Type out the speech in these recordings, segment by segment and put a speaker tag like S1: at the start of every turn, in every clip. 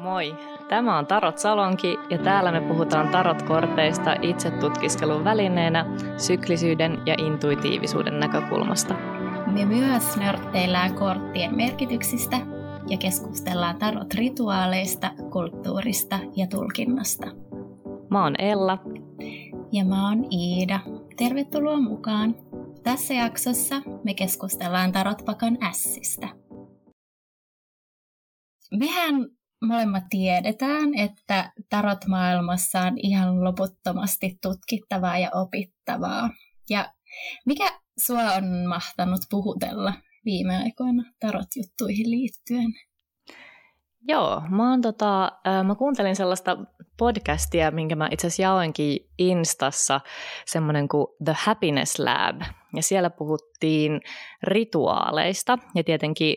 S1: Moi! Tämä on Tarot Salonki ja täällä me puhutaan tarotkorteista itsetutkiskelun välineenä syklisyyden ja intuitiivisuuden näkökulmasta.
S2: Me myös nörtteillään korttien merkityksistä ja keskustellaan tarot-rituaaleista, kulttuurista ja tulkinnasta.
S1: Mä oon Ella.
S2: Ja mä oon Iida. Tervetuloa mukaan! Tässä jaksossa me keskustellaan tarotpakan ässistä. Mehän molemmat tiedetään, että tarot-maailmassa on ihan loputtomasti tutkittavaa ja opittavaa. Ja mikä sua on mahtanut puhutella viime aikoina tarot-juttuihin liittyen?
S1: Joo, mä, oon tota, mä kuuntelin sellaista podcastia, minkä mä itse asiassa jaoinkin Instassa, semmoinen kuin The Happiness Lab. Ja siellä puhuttiin rituaaleista, ja tietenkin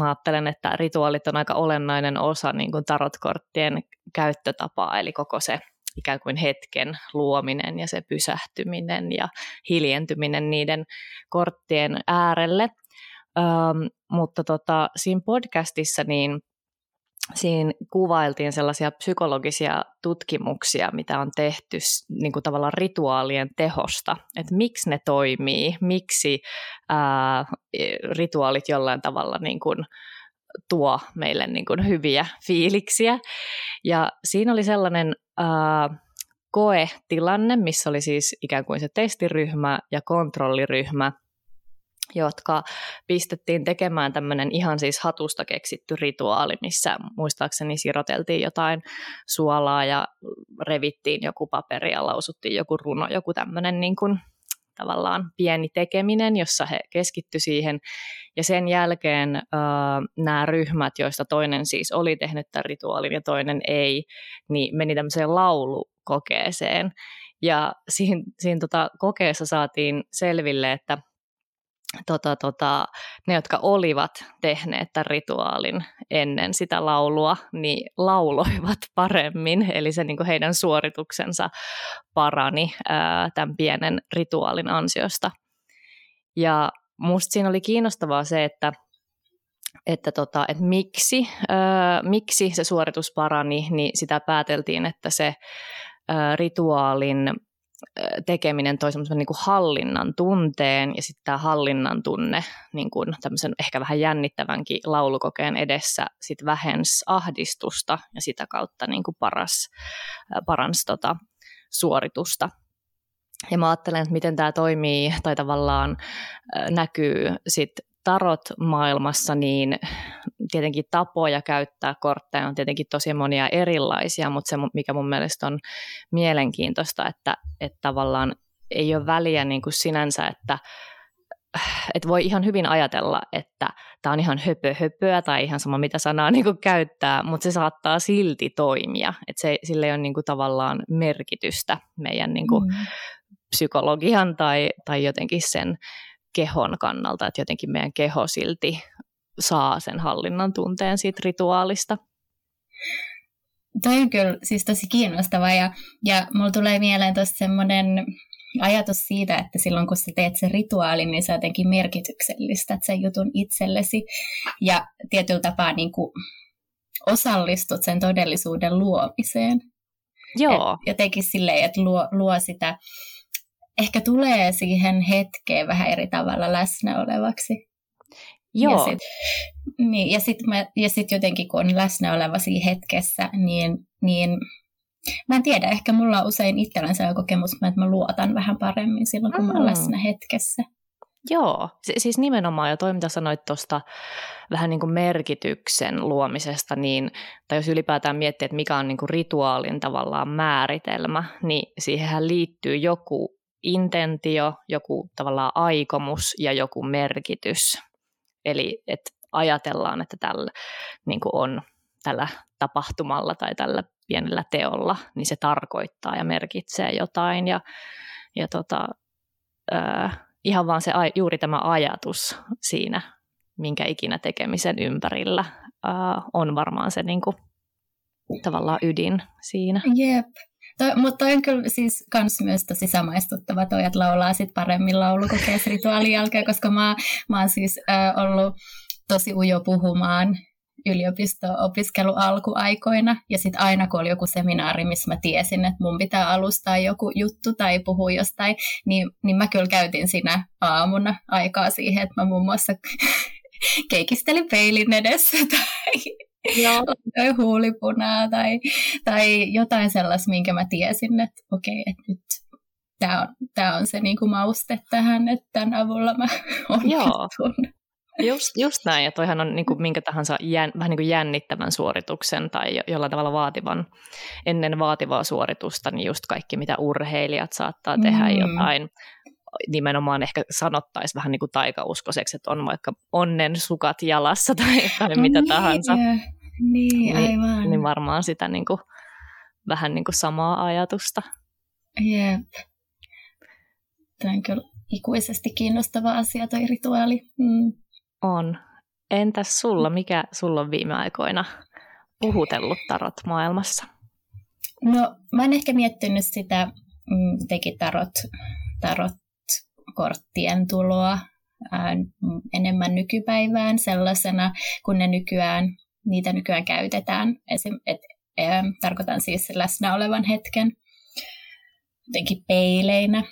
S1: mä ajattelen, että rituaalit on aika olennainen osa niin kuin tarotkorttien käyttötapaa, eli koko se ikään kuin hetken luominen ja se pysähtyminen ja hiljentyminen niiden korttien äärelle. Um, mutta tota, siinä podcastissa niin siinä kuvailtiin sellaisia psykologisia tutkimuksia, mitä on tehty niin kuin tavallaan rituaalien tehosta, että miksi ne toimii, miksi ää, rituaalit jollain tavalla niin kuin tuo meille niin kuin hyviä fiiliksiä. Ja siinä oli sellainen ää, koetilanne, missä oli siis ikään kuin se testiryhmä ja kontrolliryhmä – jotka pistettiin tekemään tämmöinen ihan siis hatusta keksitty rituaali, missä muistaakseni siroteltiin jotain suolaa ja revittiin joku paperi ja lausuttiin joku runo, joku tämmöinen niin kuin tavallaan pieni tekeminen, jossa he keskitty siihen. Ja sen jälkeen äh, nämä ryhmät, joista toinen siis oli tehnyt tämän rituaalin ja toinen ei, niin meni tämmöiseen laulukokeeseen. Ja siinä, siinä tota kokeessa saatiin selville, että tota, tota, ne, jotka olivat tehneet tämän rituaalin ennen sitä laulua, niin lauloivat paremmin, eli se niin kuin heidän suorituksensa parani ää, tämän pienen rituaalin ansiosta. Ja musta siinä oli kiinnostavaa se, että että, tota, että miksi, ää, miksi se suoritus parani, niin sitä pääteltiin, että se ää, rituaalin tekeminen toi semmoisen niin hallinnan tunteen ja sitten tämä hallinnan tunne niin kuin tämmöisen ehkä vähän jännittävänkin laulukokeen edessä sit vähensi ahdistusta ja sitä kautta niin kuin paras, paransi tota suoritusta. Ja mä ajattelen, että miten tämä toimii tai tavallaan näkyy sit tarot-maailmassa, niin tietenkin tapoja käyttää kortteja on tietenkin tosi monia erilaisia, mutta se, mikä mun mielestä on mielenkiintoista, että, että tavallaan ei ole väliä niin kuin sinänsä, että et voi ihan hyvin ajatella, että tämä on ihan höpö höpöä tai ihan sama mitä sanaa niin kuin käyttää, mutta se saattaa silti toimia. että se, sille ei ole niin kuin tavallaan merkitystä meidän niin kuin mm. psykologian tai, tai jotenkin sen kehon kannalta, että jotenkin meidän keho silti saa sen hallinnan tunteen siitä rituaalista.
S2: Toi on kyllä siis tosi kiinnostavaa ja, ja mulla tulee mieleen tuossa semmoinen ajatus siitä, että silloin kun sä teet sen rituaalin, niin se on jotenkin merkityksellistä, sen jutun itsellesi ja tietyllä tapaa niin kuin osallistut sen todellisuuden luomiseen.
S1: Joo.
S2: Et jotenkin silleen, että luo, luo sitä ehkä tulee siihen hetkeen vähän eri tavalla läsnä olevaksi.
S1: Joo.
S2: Ja sitten niin, ja sit ja sit jotenkin kun on läsnä oleva siinä hetkessä, niin, niin mä en tiedä, ehkä mulla on usein itsellään se kokemus, että mä luotan vähän paremmin silloin, kun mm. mä oon läsnä hetkessä.
S1: Joo, siis nimenomaan, ja toi mitä sanoit tuosta vähän niin kuin merkityksen luomisesta, niin, tai jos ylipäätään miettii, että mikä on niin kuin rituaalin tavallaan määritelmä, niin siihen liittyy joku intentio, joku tavallaan aikomus ja joku merkitys. Eli että ajatellaan, että tällä niin on tällä tapahtumalla tai tällä pienellä teolla, niin se tarkoittaa ja merkitsee jotain. Ja, ja tota, äh, ihan vaan se, juuri tämä ajatus siinä, minkä ikinä tekemisen ympärillä äh, on varmaan se niin kuin, tavallaan ydin siinä.
S2: Jep. Toi, mutta toi on kyllä siis kans myös tosi samaistuttava toi, että laulaa sit paremmin laulukokeessa rituaalin jälkeen, koska mä, mä oon siis äh, ollut tosi ujo puhumaan yliopisto-opiskelu alkuaikoina. Ja sitten aina kun oli joku seminaari, missä mä tiesin, että mun pitää alustaa joku juttu tai puhua jostain, niin, niin mä kyllä käytin siinä aamuna aikaa siihen, että mä muun muassa keikistelin peilin edessä tai Joo. huulipunaa tai, tai jotain sellaista, minkä mä tiesin, että okei, että nyt tämä on, tää on se niinku mauste tähän, että tämän avulla mä onnistun. Joo.
S1: Just, just näin, ja toihan on niin kuin minkä tahansa jän, vähän niin kuin jännittävän suorituksen tai jollain tavalla vaativan, ennen vaativaa suoritusta, niin just kaikki mitä urheilijat saattaa tehdä mm. jotain, nimenomaan ehkä sanottaisiin vähän niin kuin taikauskoiseksi, että on vaikka onnen sukat jalassa tai, tai no mitä niin, tahansa. Yeah.
S2: Niin, aivan.
S1: Niin, niin varmaan sitä niin kuin, vähän niin kuin samaa ajatusta.
S2: Jep. Tämä on kyllä ikuisesti kiinnostava asia toi rituaali. Mm.
S1: On. Entäs sulla, mikä sulla on viime aikoina puhutellut tarot maailmassa?
S2: No, mä oon ehkä miettinyt sitä, mm, teki tarot, tarot korttien tuloa ää, enemmän nykypäivään sellaisena, kun ne nykyään, niitä nykyään käytetään. Esim, et, ää, tarkoitan siis läsnä olevan hetken jotenkin peileinä.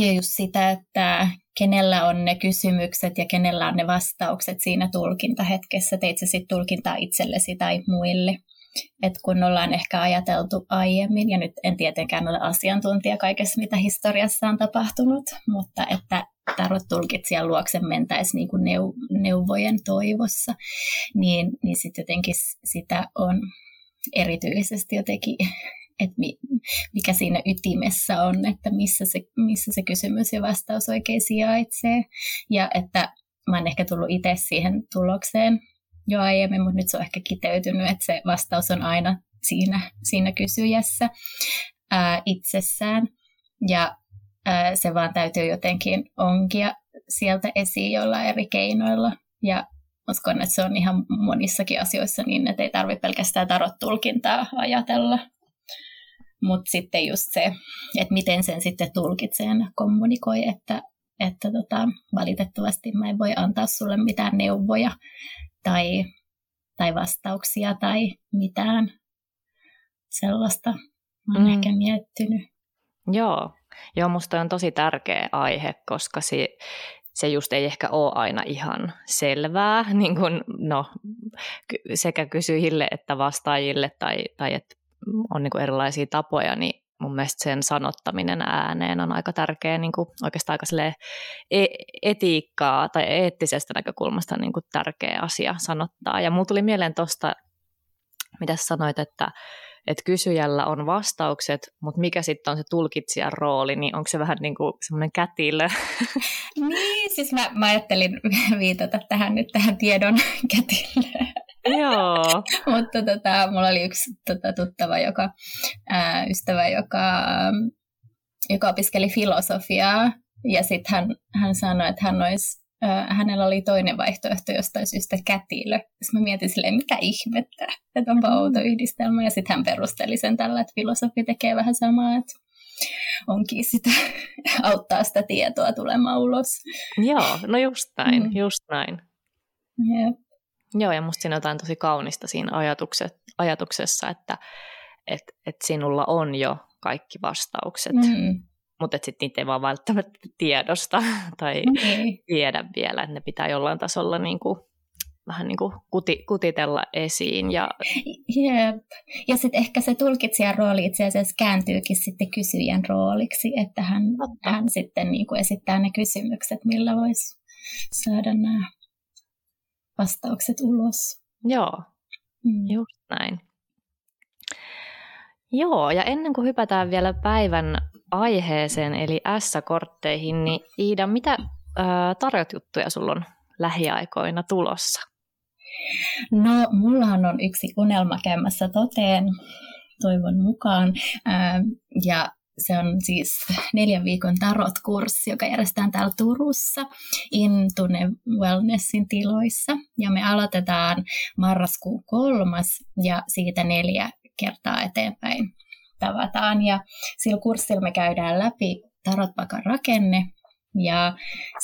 S2: Ja just sitä, että kenellä on ne kysymykset ja kenellä on ne vastaukset siinä tulkintahetkessä. Teit sä sitten tulkintaa itsellesi tai muille. Et kun ollaan ehkä ajateltu aiemmin, ja nyt en tietenkään ole asiantuntija kaikessa, mitä historiassa on tapahtunut, mutta että tarot tulkitsija luokse mentäisiin niin kuin neu- neuvojen toivossa, niin, niin sitten jotenkin sitä on erityisesti jotenkin että mikä siinä ytimessä on, että missä se, missä se kysymys ja vastaus oikein sijaitsee. Ja että mä oon ehkä tullut itse siihen tulokseen jo aiemmin, mutta nyt se on ehkä kiteytynyt, että se vastaus on aina siinä, siinä kysyjässä ää, itsessään. Ja ää, se vaan täytyy jotenkin onkia sieltä esiin jollain eri keinoilla. Ja uskon, että se on ihan monissakin asioissa niin, että ei tarvitse pelkästään tarot-tulkintaa ajatella, mutta sitten just se, että miten sen sitten tulkitseen kommunikoi, että, että tota, valitettavasti mä en voi antaa sulle mitään neuvoja tai, tai vastauksia tai mitään sellaista. Mä oon mm. ehkä miettinyt.
S1: Joo. Joo, musta on tosi tärkeä aihe, koska se, se just ei ehkä ole aina ihan selvää, niin kun, no, sekä kysyjille että vastaajille, tai, tai että on niin erilaisia tapoja, niin mun mielestä sen sanottaminen ääneen on aika tärkeä niin kuin oikeastaan aika e- etiikkaa tai eettisestä näkökulmasta niin kuin tärkeä asia sanottaa. Ja mulla tuli mieleen tuosta, mitä sanoit, että, että kysyjällä on vastaukset, mutta mikä sitten on se tulkitsijan rooli, niin onko se vähän niin kuin semmoinen kätilö?
S2: Niin, siis mä, mä ajattelin viitata tähän nyt tähän tiedon kätilöön.
S1: Joo.
S2: Mutta tota, mulla oli yksi tota, tuttava, joka, ää, ystävä, joka, joka opiskeli filosofiaa. Ja sitten hän, hän sanoi, että hän olisi, hänellä oli toinen vaihtoehto jostain syystä kätilö. Sitten mä mietin silleen, mikä ihmettä, että onpa mm. outo yhdistelmä. Ja sitten hän perusteli sen tällä, että filosofi tekee vähän samaa, että onkin sitä, auttaa sitä tietoa tulemaan ulos.
S1: Joo, no just näin, mm. just näin.
S2: Jep.
S1: Joo, ja musta siinä on jotain tosi kaunista siinä ajatuksessa, että et, et sinulla on jo kaikki vastaukset, mm. Mutta sitten niitä ei vaan välttämättä tiedosta tai mm. tiedä vielä, että ne pitää jollain tasolla niin kuin, vähän niin kuin kuti, kutitella esiin. Ja,
S2: Jep. ja sitten ehkä se tulkitsijan rooli itse asiassa kääntyykin sitten kysyjän rooliksi, että hän, hän sitten niin kuin esittää ne kysymykset, millä voisi saada nämä vastaukset ulos.
S1: Joo, mm. just näin. Joo, ja ennen kuin hypätään vielä päivän aiheeseen, eli S-kortteihin, niin Iida, mitä ää, tarjotjuttuja sulla on lähiaikoina tulossa?
S2: No, mullahan on yksi unelma käymässä toteen, toivon mukaan. Ja se on siis neljän viikon tarot-kurssi, joka järjestetään täällä Turussa Intune Wellnessin tiloissa. Ja me aloitetaan marraskuun kolmas ja siitä neljä kertaa eteenpäin tavataan. Ja sillä kurssilla me käydään läpi tarotpakan rakenne ja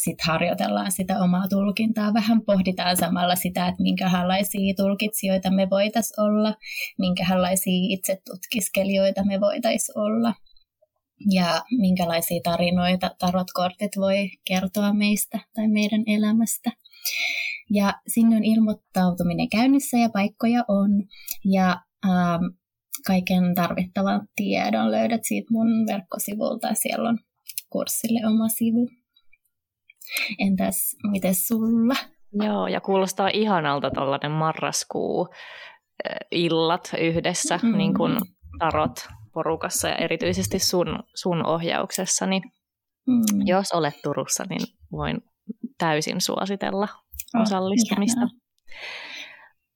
S2: sitten harjoitellaan sitä omaa tulkintaa. Vähän pohditaan samalla sitä, että minkälaisia tulkitsijoita me voitaisiin olla, minkälaisia itse tutkiskelijoita me voitaisiin olla ja minkälaisia tarinoita tarotkortit voi kertoa meistä tai meidän elämästä. Ja sinne on ilmoittautuminen käynnissä ja paikkoja on. Ja ähm, kaiken tarvittavan tiedon löydät siitä mun verkkosivulta. Siellä on kurssille oma sivu. Entäs miten sulla?
S1: Joo, ja kuulostaa ihanalta tuollainen marraskuu illat yhdessä, mm-hmm. niin kuin tarot porukassa ja erityisesti sun, sun ohjauksessa, niin mm. jos olet Turussa, niin voin täysin suositella oh, osallistumista.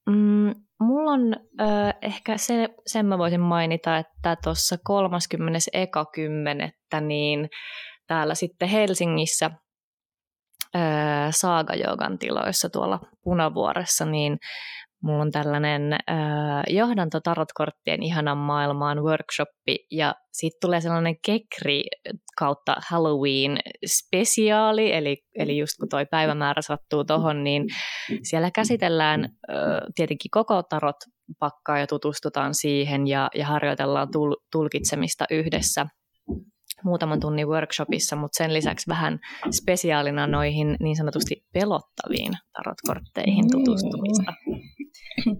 S1: Mm, mulla on ö, ehkä se, sen mä voisin mainita, että tuossa 30.10. niin täällä sitten Helsingissä Saaga tiloissa tuolla Punavuoressa, niin Mulla on tällainen äh, johdanto tarotkorttien ihanan maailmaan workshoppi ja siitä tulee sellainen kekri kautta Halloween spesiaali, eli, eli just kun toi päivämäärä sattuu tohon, niin siellä käsitellään äh, tietenkin koko tarot pakkaa ja tutustutaan siihen ja, ja harjoitellaan tul, tulkitsemista yhdessä muutaman tunnin workshopissa, mutta sen lisäksi vähän spesiaalina noihin niin sanotusti pelottaviin tarotkortteihin tutustumista. Mm.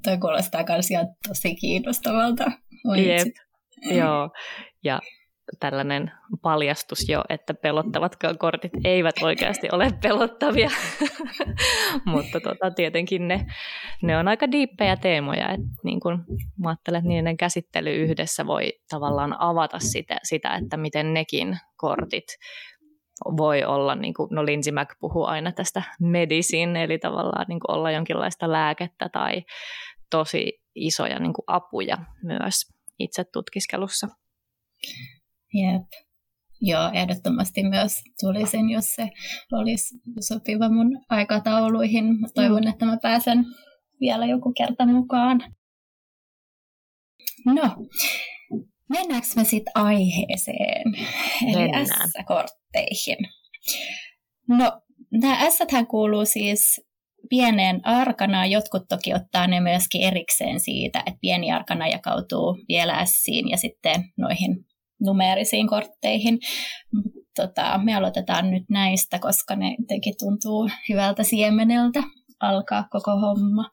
S2: Toi kuulostaa myös tosi kiinnostavalta.
S1: Jep, joo. Ja tällainen paljastus jo, että pelottavatkaan kortit eivät oikeasti ole pelottavia, mutta tota, tietenkin ne, ne on aika diippejä teemoja, että niin kun, mä ajattelen, että niiden käsittely yhdessä voi tavallaan avata sitä, sitä että miten nekin kortit voi olla, niin kuin, no Lindsay Mac puhuu aina tästä medicine, eli tavallaan niin kuin olla jonkinlaista lääkettä tai tosi isoja niin kuin apuja myös itse tutkiskelussa.
S2: Jep. Joo, ehdottomasti myös tulisin, jos se olisi sopiva mun aikatauluihin. Mä toivon, mm. että mä pääsen vielä joku kerta mukaan. No, mennäänkö me sitten aiheeseen, eli S-kortteihin? No, nämä s kuuluu siis pieneen arkana. Jotkut toki ottaa ne myöskin erikseen siitä, että pieni arkana jakautuu vielä Siin ja sitten noihin numeerisiin kortteihin. Tota, me aloitetaan nyt näistä, koska ne jotenkin tuntuu hyvältä siemeneltä alkaa koko homma.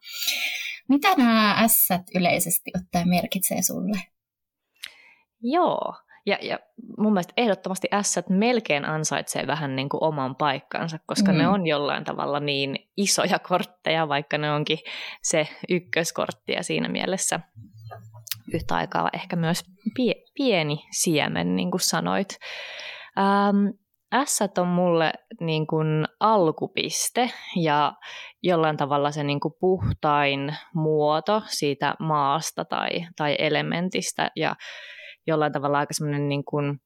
S2: Mitä nämä S yleisesti ottaen merkitsee sulle?
S1: Joo, ja, ja mun mielestä ehdottomasti S melkein ansaitsee vähän niin kuin oman paikkansa, koska mm. ne on jollain tavalla niin isoja kortteja, vaikka ne onkin se ykköskortti ja siinä mielessä yhtä aikaa ehkä myös pie- pieni siemen, niin kuin sanoit. Ähm, S on mulle niin kuin alkupiste ja jollain tavalla se niin kuin puhtain muoto siitä maasta tai, tai elementistä ja jollain tavalla aika semmoinen niin kuin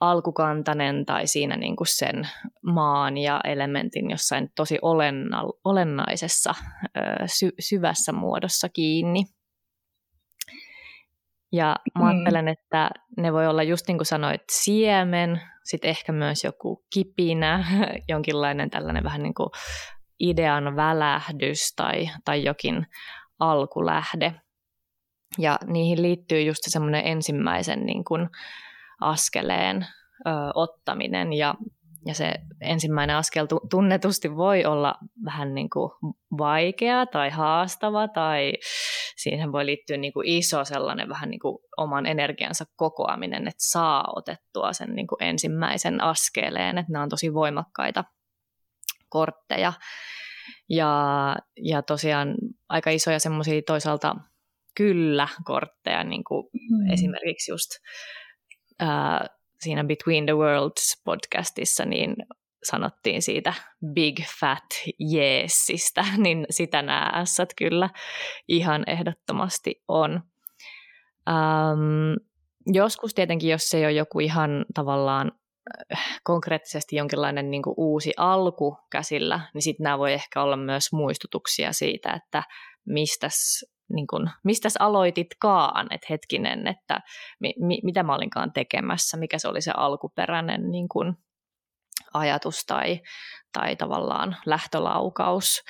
S1: alkukantainen tai siinä niin kuin sen maan ja elementin jossain tosi olenna, olennaisessa sy, syvässä muodossa kiinni. Ja mä mm. ajattelen, mm. että ne voi olla just niin kuin sanoit, siemen, sitten ehkä myös joku kipinä, jonkinlainen tällainen vähän niin kuin idean välähdys tai, tai jokin alkulähde. Ja niihin liittyy just semmoinen ensimmäisen niin kuin askeleen ö, ottaminen ja, ja se ensimmäinen askel tunnetusti voi olla vähän niin kuin vaikea tai haastava tai siihen voi liittyä niin kuin iso sellainen vähän niin kuin oman energiansa kokoaminen, että saa otettua sen niin kuin ensimmäisen askeleen, että nämä on tosi voimakkaita kortteja. Ja, ja tosiaan aika isoja semmoisia toisaalta kyllä-kortteja, niin kuin mm. esimerkiksi just ää, siinä Between the Worlds podcastissa, niin sanottiin siitä Big Fat Yeesistä, niin sitä nämä S kyllä ihan ehdottomasti on. Ähm, joskus tietenkin, jos se ei ole joku ihan tavallaan konkreettisesti jonkinlainen niin kuin uusi alku käsillä, niin sitten nämä voi ehkä olla myös muistutuksia siitä, että mistäs niin kuin, mistäs aloititkaan, että hetkinen, että mi, mi, mitä mä olinkaan tekemässä, mikä se oli se alkuperäinen niin kuin, ajatus tai, tai tavallaan lähtölaukaus.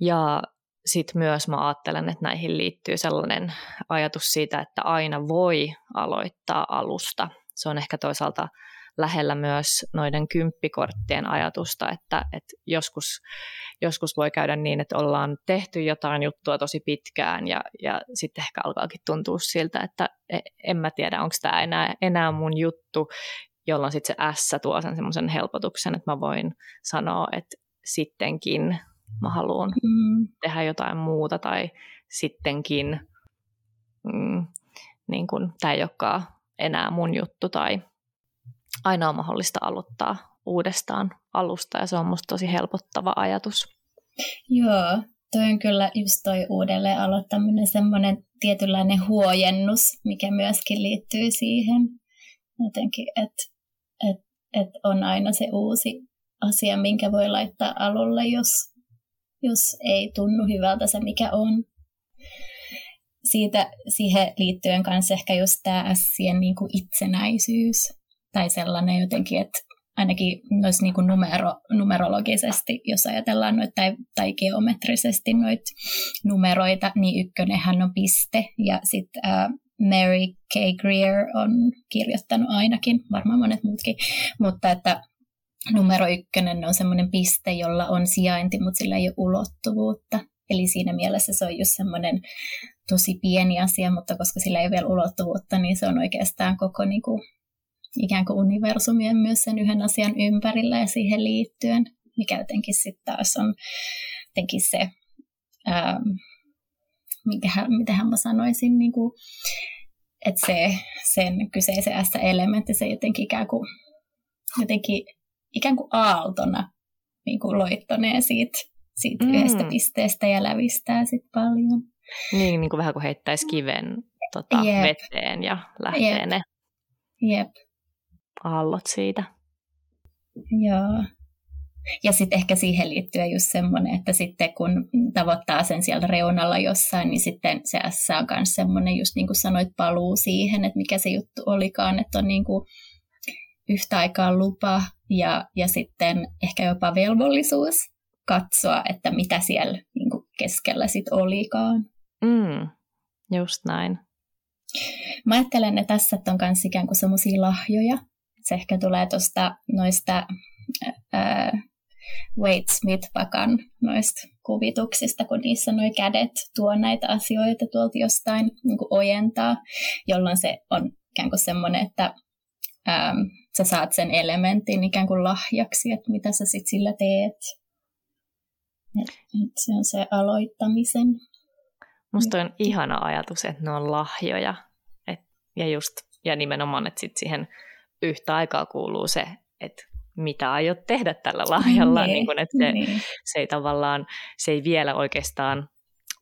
S1: Ja sitten myös mä ajattelen, että näihin liittyy sellainen ajatus siitä, että aina voi aloittaa alusta. Se on ehkä toisaalta lähellä myös noiden kymppikorttien ajatusta, että, että joskus, joskus voi käydä niin, että ollaan tehty jotain juttua tosi pitkään ja, ja sitten ehkä alkaakin tuntua siltä, että e, en mä tiedä, onko tämä enää, enää mun juttu, jolloin sitten se S tuo sen semmoisen helpotuksen, että mä voin sanoa, että sittenkin mä haluan mm. tehdä jotain muuta tai sittenkin mm, niin kun, tämä ei olekaan enää mun juttu tai aina on mahdollista aloittaa uudestaan alusta ja se on musta tosi helpottava ajatus.
S2: Joo, toi on kyllä just toi uudelleen aloittaminen semmoinen tietynlainen huojennus, mikä myöskin liittyy siihen jotenkin, että et, et on aina se uusi asia, minkä voi laittaa alulle, jos, jos ei tunnu hyvältä se, mikä on. Siitä, siihen liittyen kanssa ehkä just tämä niin kuin itsenäisyys tai sellainen jotenkin, että ainakin noissa niin kuin numero, numerologisesti, jos ajatellaan noita tai, tai geometrisesti noita numeroita, niin ykkönenhän on piste ja sitten uh, Mary K. Greer on kirjoittanut ainakin, varmaan monet muutkin, mutta että numero ykkönen on semmoinen piste, jolla on sijainti, mutta sillä ei ole ulottuvuutta. Eli siinä mielessä se on just semmoinen tosi pieni asia, mutta koska sillä ei ole vielä ulottuvuutta, niin se on oikeastaan koko niin kuin, ikään kuin universumien myös sen yhden asian ympärillä ja siihen liittyen, mikä jotenkin sitten taas on jotenkin se, ähm, mitähän, mitähän mä sanoisin, niin kuin, että se, sen kyseisen S-elementti, se jotenkin ikään kuin, jotenkin ikään kuin aaltona niin kuin loittonee siitä, siitä mm. yhdestä pisteestä ja lävistää sit paljon.
S1: Niin, niin kuin vähän kuin heittäisi kiven tota, yep. veteen ja lähtee yep. ne
S2: yep.
S1: Aallot siitä.
S2: Joo. Ja sitten ehkä siihen liittyen just semmoinen, että sitten kun tavoittaa sen siellä reunalla jossain, niin sitten se S on myös semmoinen, just niin kuin sanoit, paluu siihen, että mikä se juttu olikaan, että on niin kuin yhtä aikaa lupa ja, ja sitten ehkä jopa velvollisuus katsoa, että mitä siellä niin kuin keskellä sitten olikaan.
S1: Mm, just näin.
S2: Mä ajattelen, että tässä on myös ikään kuin semmoisia lahjoja. Se ehkä tulee tuosta noista ää, Wade Smith-pakan noista kuvituksista, kun niissä nuo kädet tuo näitä asioita tuolta jostain niin ojentaa, jolloin se on ikään kuin semmoinen, että ää, sä saat sen elementin ikään kuin lahjaksi, että mitä sä sitten sillä teet. Et, et se on se aloittamisen.
S1: Musta on ihana ajatus, että ne on lahjoja. Et, ja, just, ja nimenomaan, että sit siihen yhtä aikaa kuuluu se, että mitä aiot tehdä tällä lahjalla. Niin, niin kun, että se, niin. se ei tavallaan, se ei vielä oikeastaan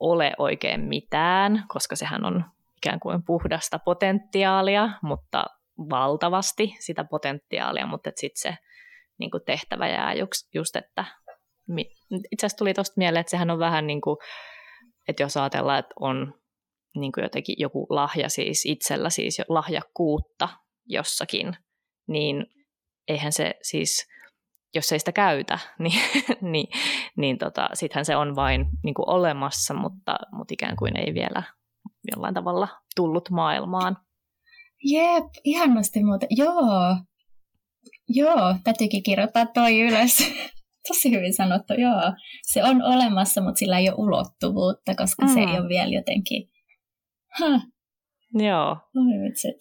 S1: ole oikein mitään, koska sehän on ikään kuin puhdasta potentiaalia, mutta valtavasti sitä potentiaalia, mutta sitten se niin kuin tehtävä jää just, just että itse asiassa tuli tuosta mieleen, että sehän on vähän niin kuin, että jos ajatellaan, että on niin kuin jotenkin joku lahja siis itsellä, siis lahjakkuutta jossakin, niin eihän se siis, jos ei sitä käytä, niin, niin, niin tota, sittenhän se on vain niin kuin olemassa, mutta, mutta ikään kuin ei vielä jollain tavalla tullut maailmaan.
S2: Jep, ihanasti muuten. Joo, joo, täytyykin kirjoittaa toi ylös. Tosi hyvin sanottu, joo. Se on olemassa, mutta sillä ei ole ulottuvuutta, koska mm. se ei ole vielä jotenkin... Huh.
S1: Joo.
S2: Oi vitsit.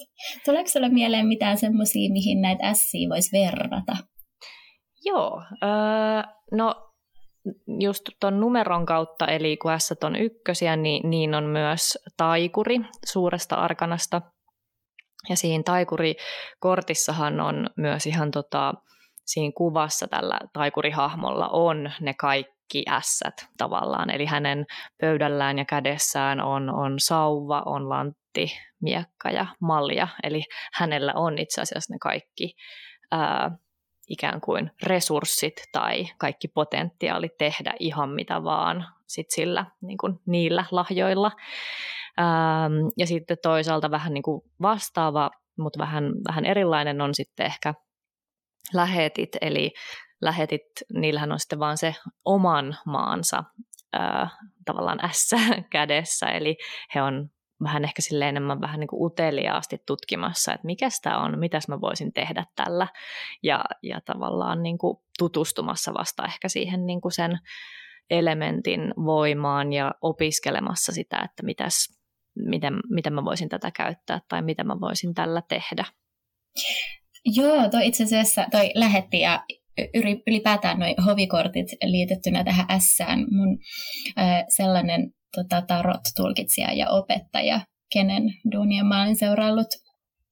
S2: Tuleeko sinulle mieleen mitään semmoisia, mihin näitä ässiä voisi verrata?
S1: Joo. Öö, no just tuon numeron kautta, eli kun S on ykkösiä, niin, niin on myös taikuri suuresta arkanasta – ja siinä taikurikortissahan on myös ihan tota, siinä kuvassa tällä taikurihahmolla on ne kaikki ässät tavallaan. Eli hänen pöydällään ja kädessään on, on sauva, on lantti, miekka ja malja. Eli hänellä on itse asiassa ne kaikki ää, ikään kuin resurssit tai kaikki potentiaali tehdä ihan mitä vaan sit sillä, niin kuin niillä lahjoilla. Ähm, ja sitten toisaalta vähän niin kuin vastaava, mutta vähän, vähän erilainen on sitten ehkä lähetit, eli lähetit, niillähän on sitten vaan se oman maansa ää, tavallaan S kädessä, eli he on vähän ehkä sille enemmän vähän niin kuin uteliaasti tutkimassa, että mikä sitä on, mitäs mä voisin tehdä tällä, ja, ja tavallaan niin kuin tutustumassa vasta ehkä siihen niin kuin sen elementin voimaan ja opiskelemassa sitä, että mitäs, miten, miten mä voisin tätä käyttää tai mitä mä voisin tällä tehdä.
S2: Joo, toi itse asiassa toi lähetti ja ylipäätään noi hovikortit liitettynä tähän S-ään. Mun äh, sellainen tota, tarot-tulkitsija ja opettaja, kenen duunia mä olen seuraillut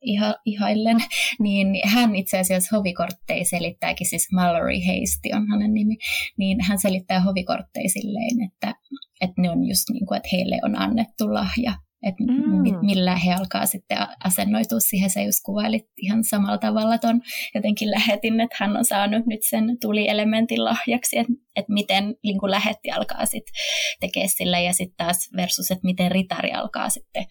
S2: iha, ihaillen, niin hän itse asiassa hovikortteja selittääkin, siis Mallory Hasty on hänen nimi, niin hän selittää hovikortteja silleen, että, että ne on just niin kuin, että heille on annettu lahja että mm. millä he alkaa sitten asennoitua siihen. Se just kuvailit ihan samalla tavalla ton jotenkin lähetin, että hän on saanut nyt sen tulielementin lahjaksi, että, että miten niin kuin lähetti alkaa sitten tekemään sillä ja sitten taas versus, että miten ritari alkaa sitten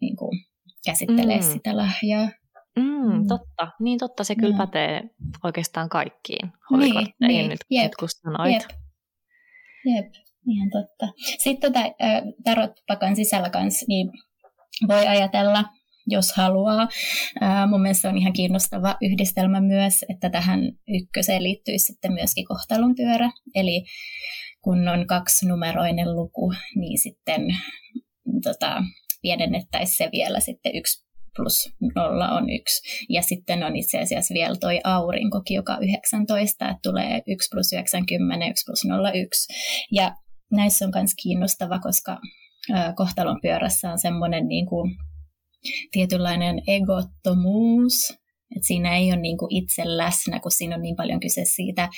S2: niin kuin käsittelee mm. sitä lahjaa.
S1: Mm, mm. Totta, niin totta, se kyllä mm. pätee oikeastaan kaikkiin holikortteihin niin, niin. nyt, Jep. nyt kun sanoit.
S2: Jep. Jep. Ihan totta. Sitten tota, tarotpakan sisällä kanssa, niin voi ajatella, jos haluaa. Mun mielestä on ihan kiinnostava yhdistelmä myös, että tähän ykköseen liittyy sitten myöskin kohtalon pyörä. Eli kun on kaksinumeroinen luku, niin sitten tota, pienennettäisiin se vielä sitten yksi plus nolla on yksi. Ja sitten on itse asiassa vielä toi aurinkokin, joka on 19, että tulee 1 plus 90, 1 plus 0, 1. Ja näissä on myös kiinnostava, koska kohtalon pyörässä on semmoinen niin kuin tietynlainen egottomuus, että siinä ei ole niin kuin itse läsnä, kun siinä on niin paljon kyse siitä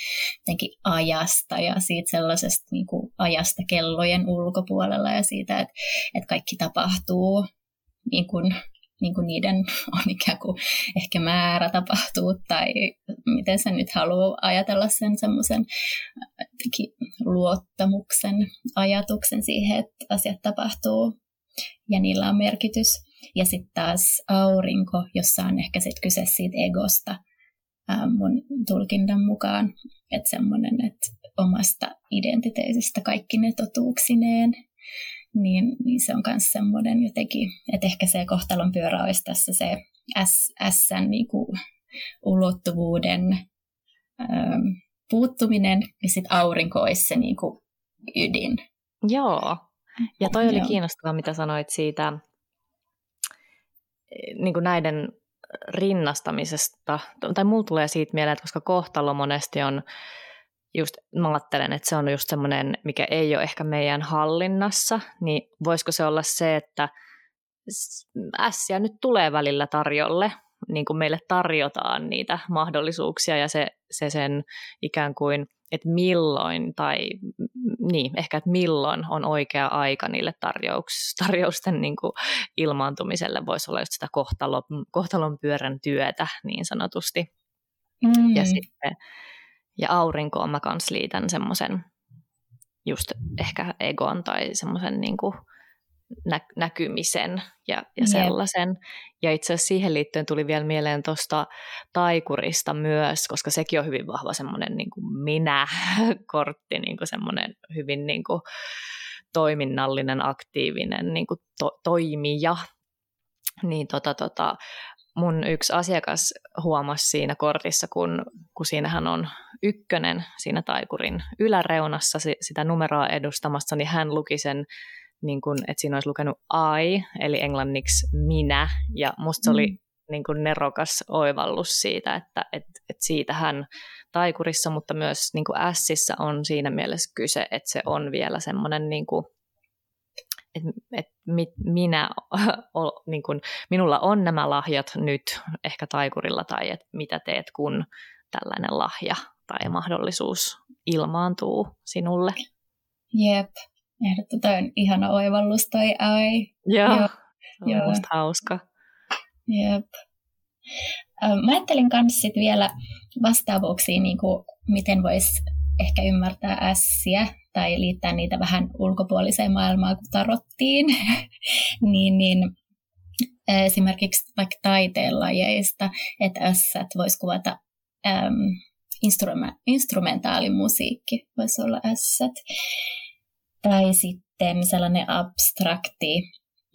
S2: ajasta ja siitä sellaisesta niin kuin ajasta kellojen ulkopuolella ja siitä, että, että kaikki tapahtuu niin kuin niin kuin niiden on ikään kuin ehkä määrä tapahtuu tai miten sä nyt haluaa ajatella sen semmoisen luottamuksen ajatuksen siihen, että asiat tapahtuu ja niillä on merkitys. Ja sitten taas aurinko, jossa on ehkä sit kyse siitä egosta mun tulkinnan mukaan, että semmoinen, että omasta identiteetistä kaikki ne totuuksineen niin, niin se on myös semmoinen jotenkin, että ehkä se kohtalon pyörä olisi tässä se S, S niin kuin ulottuvuuden puuttuminen ja sitten aurinko olisi se niin kuin ydin.
S1: Joo, ja toi oli Joo. kiinnostavaa, mitä sanoit siitä niin kuin näiden rinnastamisesta, tai mulla tulee siitä mieleen, että koska kohtalo monesti on just mä ajattelen, että se on just semmoinen, mikä ei ole ehkä meidän hallinnassa, niin voisiko se olla se, että ässiä nyt tulee välillä tarjolle, niin kuin meille tarjotaan niitä mahdollisuuksia ja se, se sen ikään kuin, että milloin tai niin, ehkä että milloin on oikea aika niille tarjouks, tarjousten niin kuin ilmaantumiselle, voisi olla just sitä kohtalon, kohtalon pyörän työtä niin sanotusti. Mm. Ja sitten ja aurinkoon mä kans liitän semmoisen just ehkä egon tai semmoisen niin nä- näkymisen ja, ja sellaisen. Ja itse asiassa siihen liittyen tuli vielä mieleen tuosta taikurista myös, koska sekin on hyvin vahva semmoinen niin minä-kortti, niin kuin semmoinen hyvin niin kuin toiminnallinen, aktiivinen niin kuin to- toimija. Niin tota, tota, mun yksi asiakas huomasi siinä kortissa, kun, kun siinähän on ykkönen siinä taikurin yläreunassa sitä numeroa edustamassa, niin hän luki sen, niin kun, että siinä olisi lukenut I, eli englanniksi minä, ja musta se oli mm. niin kuin nerokas oivallus siitä, että et, et siitä hän taikurissa, mutta myös niin kuin Sissä on siinä mielessä kyse, että se on vielä semmoinen niin kuin että et mit, minä, niin kun, minulla on nämä lahjat nyt ehkä taikurilla tai että mitä teet, kun tällainen lahja tai mahdollisuus ilmaantuu sinulle.
S2: Jep, ehdottoman ihana oivallus toi ai.
S1: Joo, Joo. Joo. musta hauska.
S2: Jep. Mä ajattelin myös vielä vastaavuuksia, niin kuin miten voisi ehkä ymmärtää ässiä tai liittää niitä vähän ulkopuoliseen maailmaan, kun tarottiin, niin, niin esimerkiksi vaikka taiteenlajeista, että ässät voisi kuvata äm, instrumentaalimusiikki voisi olla S. Tai sitten sellainen abstrakti,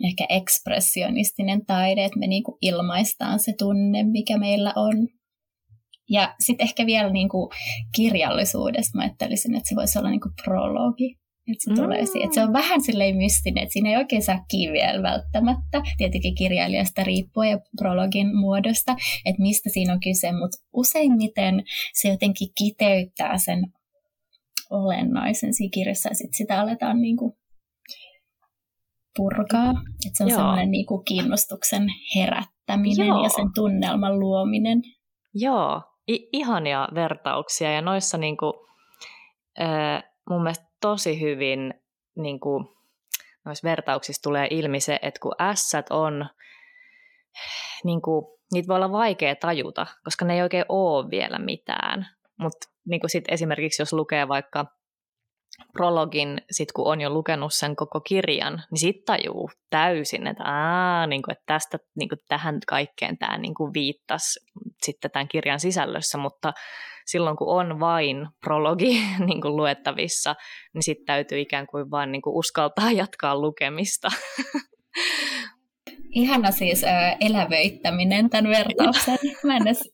S2: ehkä ekspressionistinen taide, että me niinku ilmaistaan se tunne, mikä meillä on. Ja sitten ehkä vielä niinku kirjallisuudesta mä ajattelisin, että se voisi olla niinku prologi. Että se, mm. tulee että se on vähän silleen mystinen, että siinä ei oikein saa vielä välttämättä, tietenkin kirjailijasta riippuen ja prologin muodosta, että mistä siinä on kyse, mutta useimmiten se jotenkin kiteyttää sen olennaisen siinä kirjassa ja sitten sitä aletaan niinku purkaa. Että se on Joo. semmoinen niinku kiinnostuksen herättäminen Joo. ja sen tunnelman luominen.
S1: Joo, I- ihania vertauksia ja noissa niinku, äh, mun mielestä tosi hyvin niin kuin, noissa vertauksissa tulee ilmi se, että kun S on, niin kuin, niitä voi olla vaikea tajuta, koska ne ei oikein ole vielä mitään. Mutta niin esimerkiksi jos lukee vaikka prologin, sit kun on jo lukenut sen koko kirjan, niin sitten tajuu täysin, että, aa, niin kuin, että tästä niin kuin, tähän kaikkeen tämä niin kuin viittasi sitten tämän kirjan sisällössä, mutta silloin kun on vain prologi niin kuin luettavissa, niin sitten täytyy ikään kuin vain niin kuin uskaltaa jatkaa lukemista.
S2: Ihana siis äh, elävöittäminen tämän vertauksen. Mä en edes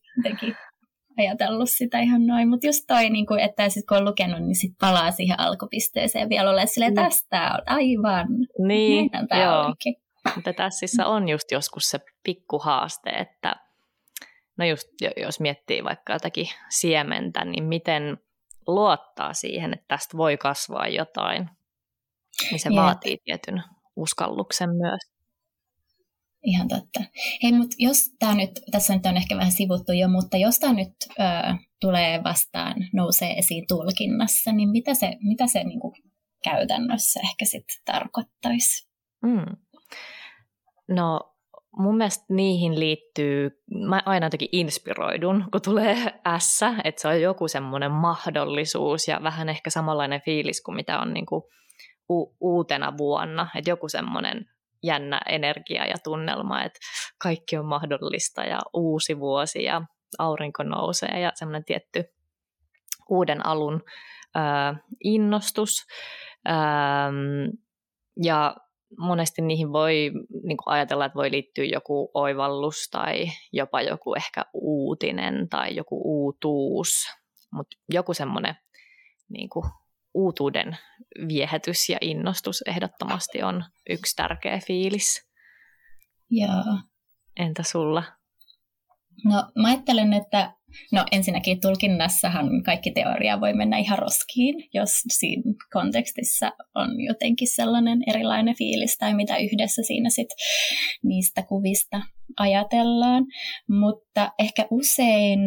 S2: ajatellut sitä ihan noin, mutta just toi, niin kuin, että sit kun on lukenut, niin sit palaa siihen alkupisteeseen vielä ole silleen, mm. tästä on aivan,
S1: niin, joo. Olikin. Mutta tässä on just joskus se pikkuhaaste, että no just jos miettii vaikka jotakin siementä, niin miten luottaa siihen, että tästä voi kasvaa jotain, niin se Jep. vaatii tietyn uskalluksen myös.
S2: Ihan totta. Hei, mutta jos tämä nyt, tässä nyt on ehkä vähän sivuttu jo, mutta jos tämä nyt ö, tulee vastaan, nousee esiin tulkinnassa, niin mitä se, mitä se niin kuin käytännössä ehkä sitten tarkoittaisi? Mm.
S1: No mun mielestä niihin liittyy, mä aina jotenkin inspiroidun, kun tulee S, että se on joku semmoinen mahdollisuus ja vähän ehkä samanlainen fiilis kuin mitä on niin kuin u- uutena vuonna, että joku semmoinen jännä energia ja tunnelma, että kaikki on mahdollista ja uusi vuosi ja aurinko nousee ja semmoinen tietty uuden alun ää, innostus. Ää, ja monesti niihin voi niin kuin ajatella, että voi liittyä joku oivallus tai jopa joku ehkä uutinen tai joku uutuus, mutta joku semmoinen niin kuin uutuuden viehätys ja innostus ehdottomasti on yksi tärkeä fiilis.
S2: Joo.
S1: Entä sulla?
S2: No mä ajattelen, että no ensinnäkin tulkinnassahan kaikki teoria voi mennä ihan roskiin, jos siinä kontekstissa on jotenkin sellainen erilainen fiilis tai mitä yhdessä siinä sit niistä kuvista ajatellaan. Mutta ehkä usein,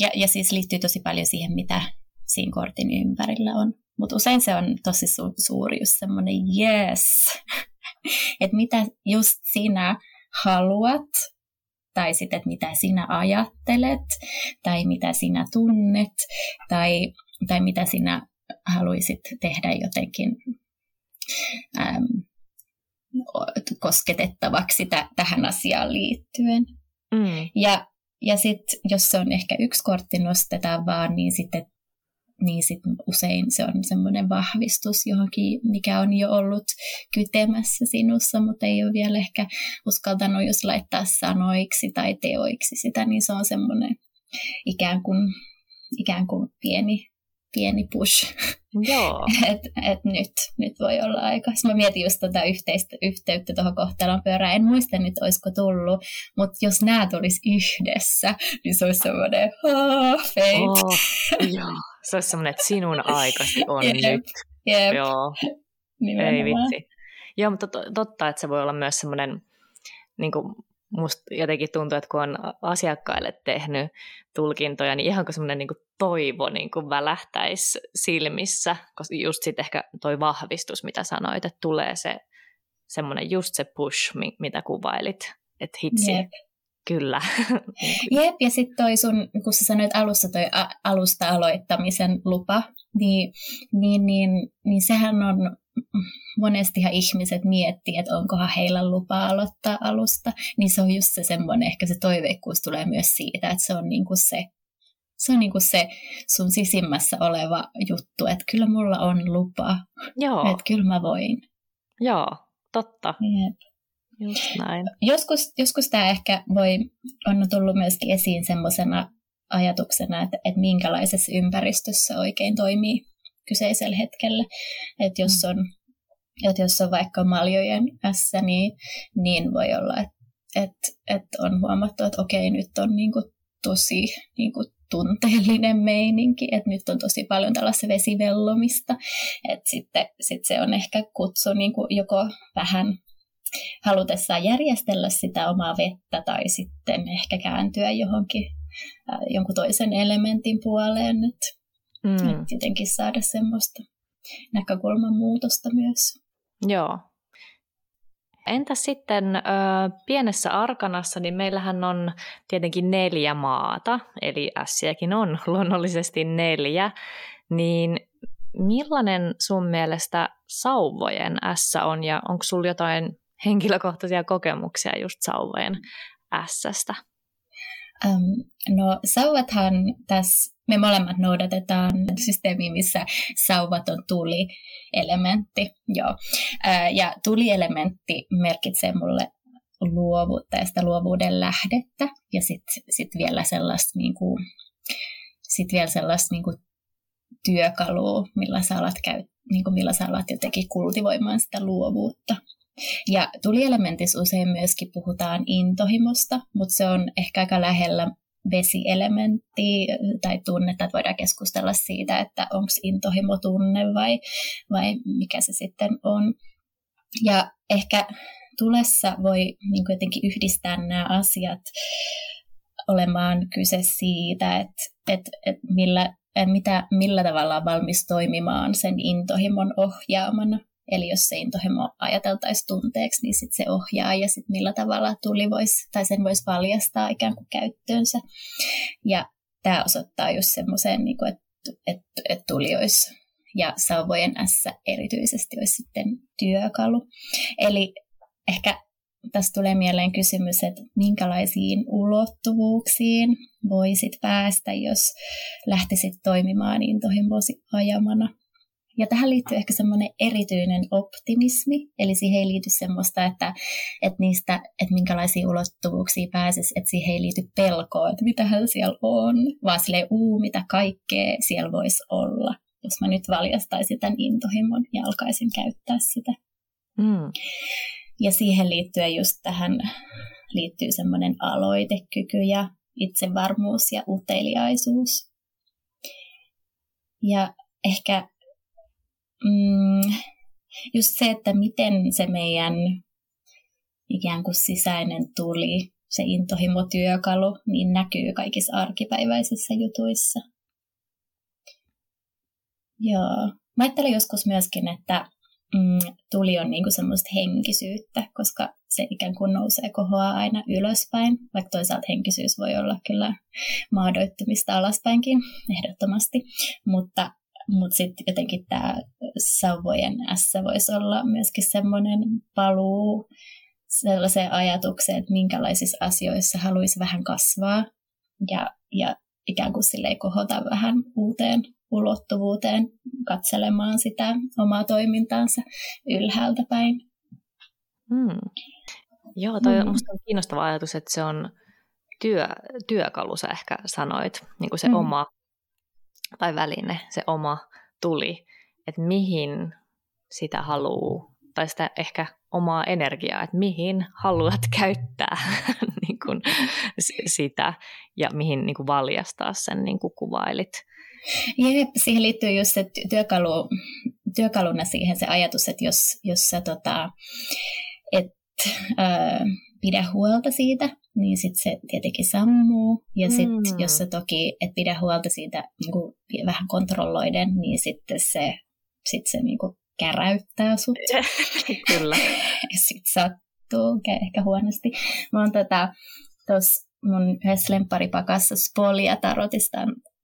S2: ja, ja siis liittyy tosi paljon siihen, mitä siinä kortin ympärillä on. Mutta usein se on tosi su- suuri just semmoinen yes, että mitä just sinä haluat, tai sitten, että mitä sinä ajattelet, tai mitä sinä tunnet, tai, tai mitä sinä haluaisit tehdä jotenkin äm, kosketettavaksi t- tähän asiaan liittyen. Mm. Ja, ja sitten, jos se on ehkä yksi kortti nostetaan vaan, niin sitten niin sit usein se on semmoinen vahvistus johonkin, mikä on jo ollut kytemässä sinussa, mutta ei ole vielä ehkä uskaltanut jos laittaa sanoiksi tai teoiksi sitä, niin se on semmoinen ikään kuin, ikään kuin pieni, pieni push.
S1: Joo.
S2: et, et nyt, nyt voi olla aika. Mä mietin just tätä tota yhteistä, yhteyttä tuohon kohtalon pyörään. En muista nyt, olisiko tullut, mutta jos nämä tulisi yhdessä, niin se olisi semmoinen oh, fate. Oh,
S1: joo se olisi semmoinen, että sinun aikasi on
S2: yep.
S1: nyt.
S2: Yep.
S1: Joo, Nimenomaan. ei vitsi. Joo, mutta totta, että se voi olla myös semmoinen, niin kuin musta jotenkin tuntuu, että kun on asiakkaille tehnyt tulkintoja, niin ihan kuin semmoinen niin kuin toivo niin kuin välähtäisi silmissä, koska just sitten ehkä toi vahvistus, mitä sanoit, että tulee se semmoinen just se push, mitä kuvailit, että hitsi, yep. Kyllä.
S2: Jep, ja sitten toi sun, kun sä sanoit alussa toi a- alusta aloittamisen lupa, niin, niin, niin, niin sehän on, monestihan ihmiset miettii, että onkohan heillä lupa aloittaa alusta, niin se on just se semmoinen, ehkä se toiveikkuus tulee myös siitä, että se on niinku se Se on niinku se sun sisimmässä oleva juttu, että kyllä mulla on lupa. Joo. Että kyllä mä voin.
S1: Joo, totta.
S2: Jep.
S1: Just näin.
S2: Joskus, joskus tämä ehkä voi, on tullut myöskin esiin semmoisena ajatuksena, että, että minkälaisessa ympäristössä oikein toimii kyseisellä hetkellä. Että jos mm. on, että jos on vaikka maljojen ässä, niin, niin voi olla, että, että, että on huomattu, että okei, nyt on niin kuin tosi niin kuin tunteellinen meininki, että nyt on tosi paljon tällaista vesivellomista, että sitten sit se on ehkä kutsu niin kuin joko vähän halutessaan järjestellä sitä omaa vettä tai sitten ehkä kääntyä johonkin äh, jonkun toisen elementin puoleen, että mm. et jotenkin saada semmoista näkökulman muutosta myös.
S1: Joo. Entä sitten ö, pienessä arkanassa, niin meillähän on tietenkin neljä maata, eli ässiäkin on luonnollisesti neljä, niin millainen sun mielestä sauvojen ässä on ja onko sulla jotain henkilökohtaisia kokemuksia just sauvojen ässästä?
S2: Um, no sauvathan tässä, me molemmat noudatetaan systeemiä, missä sauvat on tuli-elementti. Joo. Ja tuli-elementti merkitsee mulle luovuutta ja sitä luovuuden lähdettä ja sitten sit vielä sellaista, niinku, sit vielä sellaista niinku, työkalua, millä sä alat, käy, niinku, millä sä alat jotenkin kultivoimaan sitä luovuutta. Ja tulielementissä usein myöskin puhutaan intohimosta, mutta se on ehkä aika lähellä vesielementti tai tunnetta, että voidaan keskustella siitä, että onko intohimo tunne vai, vai mikä se sitten on. Ja ehkä tulessa voi niin jotenkin yhdistää nämä asiat olemaan kyse siitä, että, että, että millä, mitä, millä tavalla on valmis toimimaan sen intohimon ohjaamana. Eli jos se intohimo ajateltaisiin tunteeksi, niin sit se ohjaa ja sitten millä tavalla tuli vois, tai sen voisi valjastaa ikään kuin käyttöönsä. Ja tämä osoittaa just semmoiseen, niin että et, et tuli olisi ja sauvojen S erityisesti olisi sitten työkalu. Eli ehkä tästä tulee mieleen kysymys, että minkälaisiin ulottuvuuksiin voisit päästä, jos lähtisit toimimaan intohimosi ajamana. Ja tähän liittyy ehkä semmoinen erityinen optimismi, eli siihen ei liity semmoista, että, että niistä, että minkälaisia ulottuvuuksia pääsisi, että siihen ei liity pelkoa, että mitähän siellä on, vaan sille uu, mitä kaikkea siellä voisi olla, jos mä nyt valjastaisin tämän intohimon ja alkaisin käyttää sitä. Mm. Ja siihen liittyen just tähän liittyy semmoinen aloitekyky ja itsevarmuus ja uteliaisuus. Ja ehkä mm, just se, että miten se meidän ikään kuin sisäinen tuli, se intohimotyökalu, niin näkyy kaikissa arkipäiväisissä jutuissa. Joo. Mä ajattelen joskus myöskin, että mm, tuli on niinku semmoista henkisyyttä, koska se ikään kuin nousee kohoaa aina ylöspäin, vaikka toisaalta henkisyys voi olla kyllä maadoittumista alaspäinkin ehdottomasti, mutta mutta sitten jotenkin tämä sauvojen S voisi olla myöskin semmoinen paluu sellaiseen ajatukseen, että minkälaisissa asioissa haluaisi vähän kasvaa ja, ja ikään kuin sille kohota vähän uuteen ulottuvuuteen katselemaan sitä omaa toimintaansa ylhäältä päin.
S1: Hmm. Joo, toi hmm. on kiinnostava ajatus, että se on työ, työkalu, sä ehkä sanoit, niin kuin se hmm. oma tai väline, se oma tuli, että mihin sitä haluaa, tai sitä ehkä omaa energiaa, että mihin haluat käyttää niin kuin sitä ja mihin niin kuin valjastaa sen, niin kuin kuvailit.
S2: Jep, siihen liittyy just se työkalu, työkaluna siihen se ajatus, että jos, jos sä tota, et, äh, pidä huolta siitä, niin sitten se tietenkin sammuu. Ja sitten mm. jos sä toki et pidä huolta siitä niin kuin vähän kontrolloiden, niin sitten se, sit se niin kuin käräyttää sut.
S1: Kyllä.
S2: sitten sattuu ehkä huonosti. Mä oon tota, tuossa mun yhdessä lempparipakassa Spolia Tarotista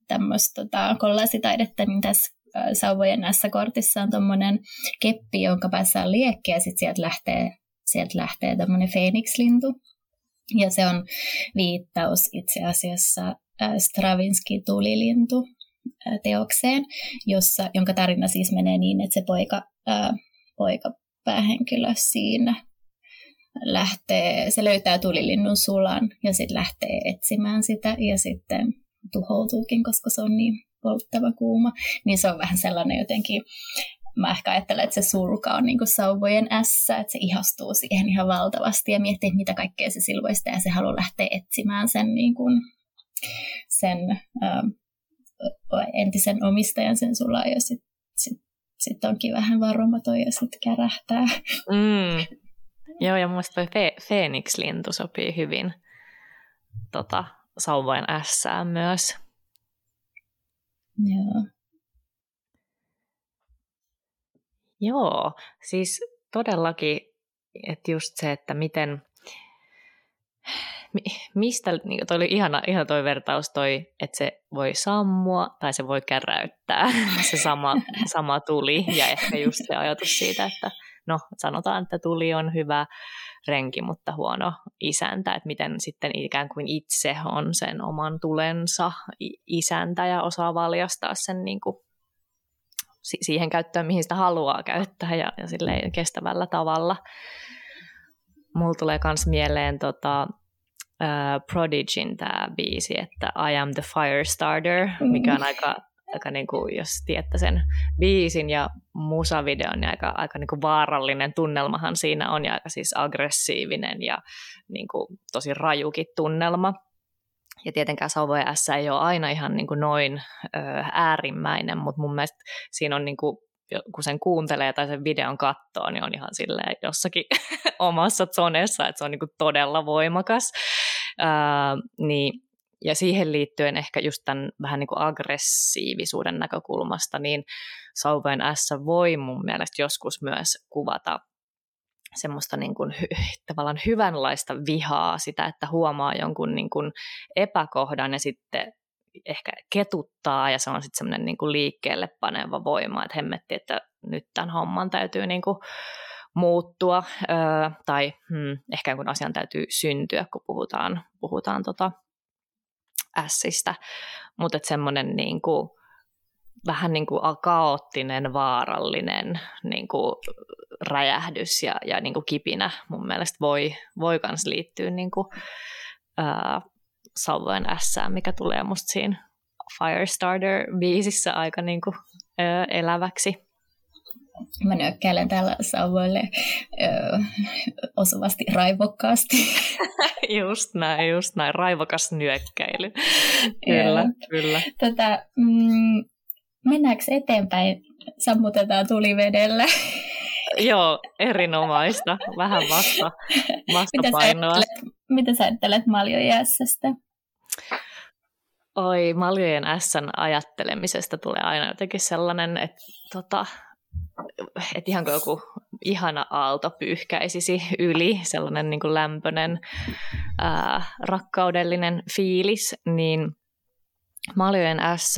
S2: tämmöistä tota, kollasitaidetta, niin tässä sauvojen näissä kortissa on tuommoinen keppi, jonka päässä on liekki ja sitten sieltä lähtee, sieltä lähtee tämmöinen Phoenix-lintu. Ja se on viittaus itse asiassa Stravinsky tulilintu teokseen, jossa, jonka tarina siis menee niin, että se poika, ää, poika päähenkilö siinä lähtee, se löytää tulilinnun sulan ja sitten lähtee etsimään sitä ja sitten tuhoutuukin, koska se on niin polttava kuuma. Niin se on vähän sellainen jotenkin, mä ehkä ajattelen, että se sulka on niin sauvojen ässä, että se ihastuu siihen ihan valtavasti ja miettii, mitä kaikkea se silvoista ja se haluaa lähteä etsimään sen, niin kuin, sen ähm, entisen omistajan sen sulaa ja sitten sit, sit onkin vähän varomaton ja sitten kärähtää.
S1: Mm. Joo, ja mielestäni toi fe- Phoenix-lintu sopii hyvin tota, sauvojen ässään myös.
S2: Joo.
S1: Joo, siis todellakin, että just se, että miten, mistä, niin toi oli ihana, ihana toi vertaus toi, että se voi sammua tai se voi käräyttää, se sama, sama tuli ja ehkä just se ajatus siitä, että no sanotaan, että tuli on hyvä renki, mutta huono isäntä, että miten sitten ikään kuin itse on sen oman tulensa isäntä ja osaa valjastaa sen niin kuin siihen käyttöön, mihin sitä haluaa käyttää ja, ja kestävällä tavalla. Mulla tulee myös mieleen tota, uh, Prodigin tämä biisi, että I am the fire starter, mikä on mm. aika, aika niin kuin, jos tiedätte sen biisin ja musavideon, niin aika, aika niin kuin vaarallinen tunnelmahan siinä on ja aika siis aggressiivinen ja niin kuin, tosi rajukin tunnelma. Ja tietenkään Sauvoja S ei ole aina ihan niin kuin noin ö, äärimmäinen, mutta mun mielestä siinä on niin kuin, kun sen kuuntelee tai sen videon katsoo, niin on ihan silleen jossakin omassa zonessa, että se on niin kuin todella voimakas. Ö, niin, ja siihen liittyen ehkä just tämän vähän niin kuin aggressiivisuuden näkökulmasta, niin Sauvojen S voi mun mielestä joskus myös kuvata semmoista niin kuin, tavallaan hyvänlaista vihaa, sitä, että huomaa jonkun niin kuin epäkohdan ja sitten ehkä ketuttaa ja se on sitten semmoinen niin kuin liikkeelle paneva voima, että hemmetti, että nyt tämän homman täytyy niin kuin muuttua öö, tai hmm, ehkä kun asian täytyy syntyä, kun puhutaan, puhutaan tota ässistä, mutta semmoinen niin kuin, vähän niin kuin kaoottinen, vaarallinen niin kuin räjähdys ja, ja niin kuin kipinä mun mielestä voi, voi kans liittyä niin kuin, ää, sauvojen ässään, mikä tulee musta siinä Firestarter-biisissä aika niin kuin, ää, eläväksi.
S2: Mä nyökkäilen täällä sauvoille ö, osuvasti raivokkaasti.
S1: just näin, just näin. Raivokas nyökkäily. kyllä, kyllä.
S2: Tätä, mm, mennäänkö eteenpäin? Sammutetaan tulivedellä.
S1: Joo, erinomaista. Vähän vasta, vastapainoa.
S2: Mitä sä ajattelet Maljojen Sstä?
S1: Oi, Maljojen Sn ajattelemisesta tulee aina jotenkin sellainen, että tota, et ihan kuin joku ihana aalto pyyhkäisisi yli, sellainen niin kuin lämpöinen, ää, rakkaudellinen fiilis, niin Maljojen S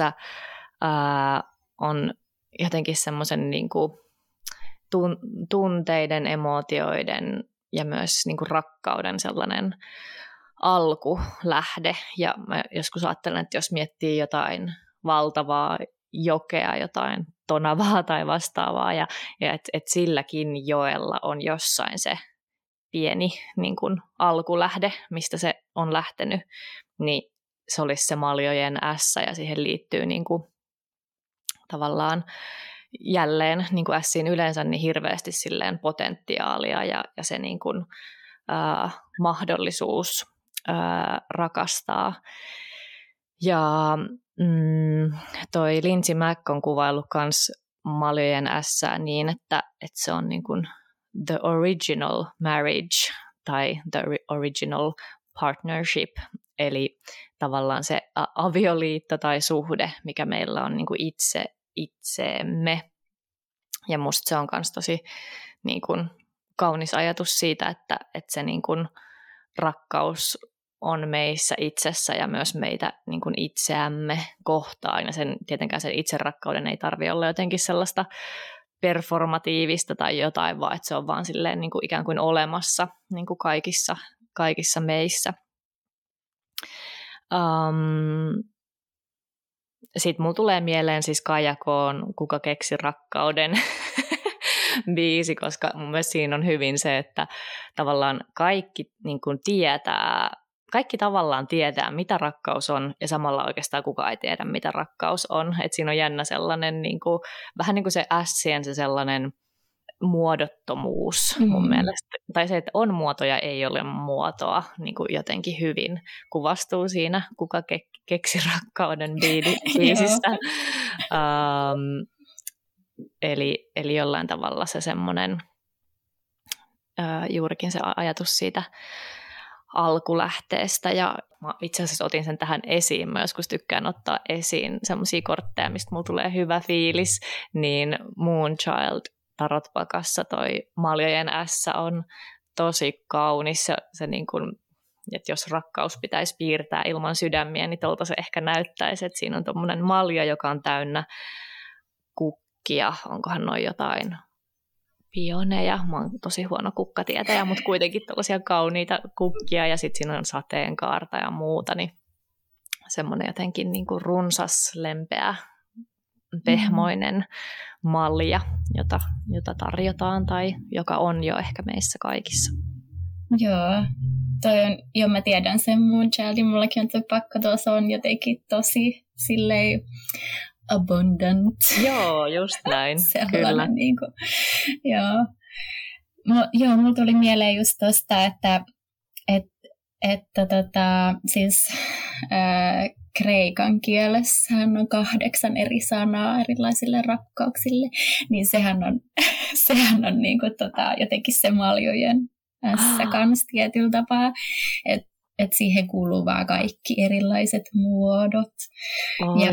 S1: ää, on jotenkin semmoisen niin kuin, tun, tunteiden, emootioiden ja myös niin kuin rakkauden sellainen alkulähde. Ja mä joskus ajattelen, että jos miettii jotain valtavaa jokea, jotain tonavaa tai vastaavaa, ja, ja että et silläkin joella on jossain se pieni niin kuin alkulähde, mistä se on lähtenyt, niin se olisi se maljojen S, ja siihen liittyy niin kuin, tavallaan jälleen niin kuin Siin yleensä niin hirveästi silleen potentiaalia ja, ja se niin kuin, äh, mahdollisuus äh, rakastaa. Ja mm, toi Lindsay Mack on kuvaillut myös Maljojen S niin, että, että se on niin kuin the original marriage tai the original partnership, eli tavallaan se avioliitto tai suhde, mikä meillä on niin kuin itse itseemme. Ja musta se on myös tosi niin kun, kaunis ajatus siitä, että, että se niin kun, rakkaus on meissä itsessä ja myös meitä niin kuin itseämme kohtaan. Ja sen, tietenkään sen itserakkauden ei tarvitse olla jotenkin sellaista performatiivista tai jotain, vaan että se on vaan silleen niin kuin ikään kuin olemassa niin kuin kaikissa, kaikissa meissä. Um, Sitten mulla tulee mieleen siis Kajakoon Kuka keksi rakkauden biisi, koska mun mielestä siinä on hyvin se, että tavallaan kaikki niin kuin tietää, kaikki tavallaan tietää, mitä rakkaus on, ja samalla oikeastaan kukaan ei tiedä, mitä rakkaus on. Et siinä on jännä sellainen, niin kuin, vähän niin kuin se ässien se sellainen muodottomuus mm. mun mielestä. Tai se, että on muotoja, ei ole muotoa, niin kuin jotenkin hyvin kuvastuu siinä Kuka ke- keksi rakkauden biisissä. um, eli, eli jollain tavalla se semmoinen, uh, juurikin se ajatus siitä alkulähteestä ja mä itse asiassa otin sen tähän esiin. Mä joskus tykkään ottaa esiin semmoisia kortteja, mistä mulla tulee hyvä fiilis, niin Moonchild tarotpakassa toi Maljojen S on tosi kaunis. Se, se niin kuin, että jos rakkaus pitäisi piirtää ilman sydämiä, niin tuolta se ehkä näyttäisi, että siinä on tuommoinen malja, joka on täynnä kukkia. Onkohan noin jotain pioneja. Mä oon tosi huono kukkatietäjä, mutta kuitenkin tällaisia kauniita kukkia ja sitten siinä on sateenkaarta ja muuta, niin semmoinen jotenkin niin kuin runsas, lempeä, pehmoinen mm. malja, jota, jota tarjotaan tai joka on jo ehkä meissä kaikissa.
S2: Joo, toi on, joo mä tiedän sen mun childin, mullakin on se pakko tuossa on jotenkin tosi silleen abundant.
S1: Joo, just näin. Kyllä.
S2: Niin kuin, joo. Mo, joo, mulla tuli mieleen just tosta, että et, että tota, siis ää, kreikan kielessähän on kahdeksan eri sanaa erilaisille rakkauksille, niin sehän on, sehän on niin kuin, tota, jotenkin se maljojen ässä ah. kans tietyllä tapaa, että et siihen kuuluu vaan kaikki erilaiset muodot.
S1: Oi.
S2: Ja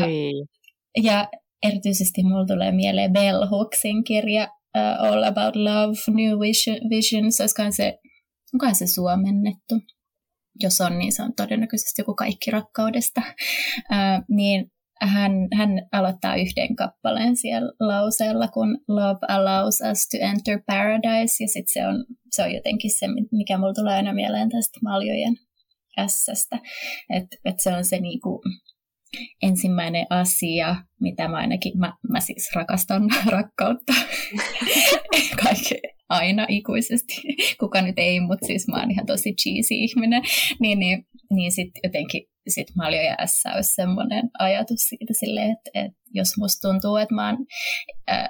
S2: ja erityisesti mulla tulee mieleen Bell Hooksin kirja uh, All About Love, New Vision, Visions, olisikohan se, onkohan se suomennettu? Jos on, niin se on todennäköisesti joku kaikki rakkaudesta. Uh, niin hän, hän aloittaa yhden kappaleen siellä lauseella, kun Love allows us to enter paradise, ja sitten se on, se on jotenkin se, mikä mulla tulee aina mieleen tästä maljojen ässästä, että et se on se niinku, ensimmäinen asia, mitä mä ainakin, mä, mä siis rakastan rakkautta. Kaikki aina ikuisesti, kuka nyt ei, mutta siis mä oon ihan tosi cheesy ihminen, niin, niin, niin sitten jotenkin sit Maljo ja S olisi semmoinen ajatus siitä silleen, että, että jos musta tuntuu, että mä oon äh,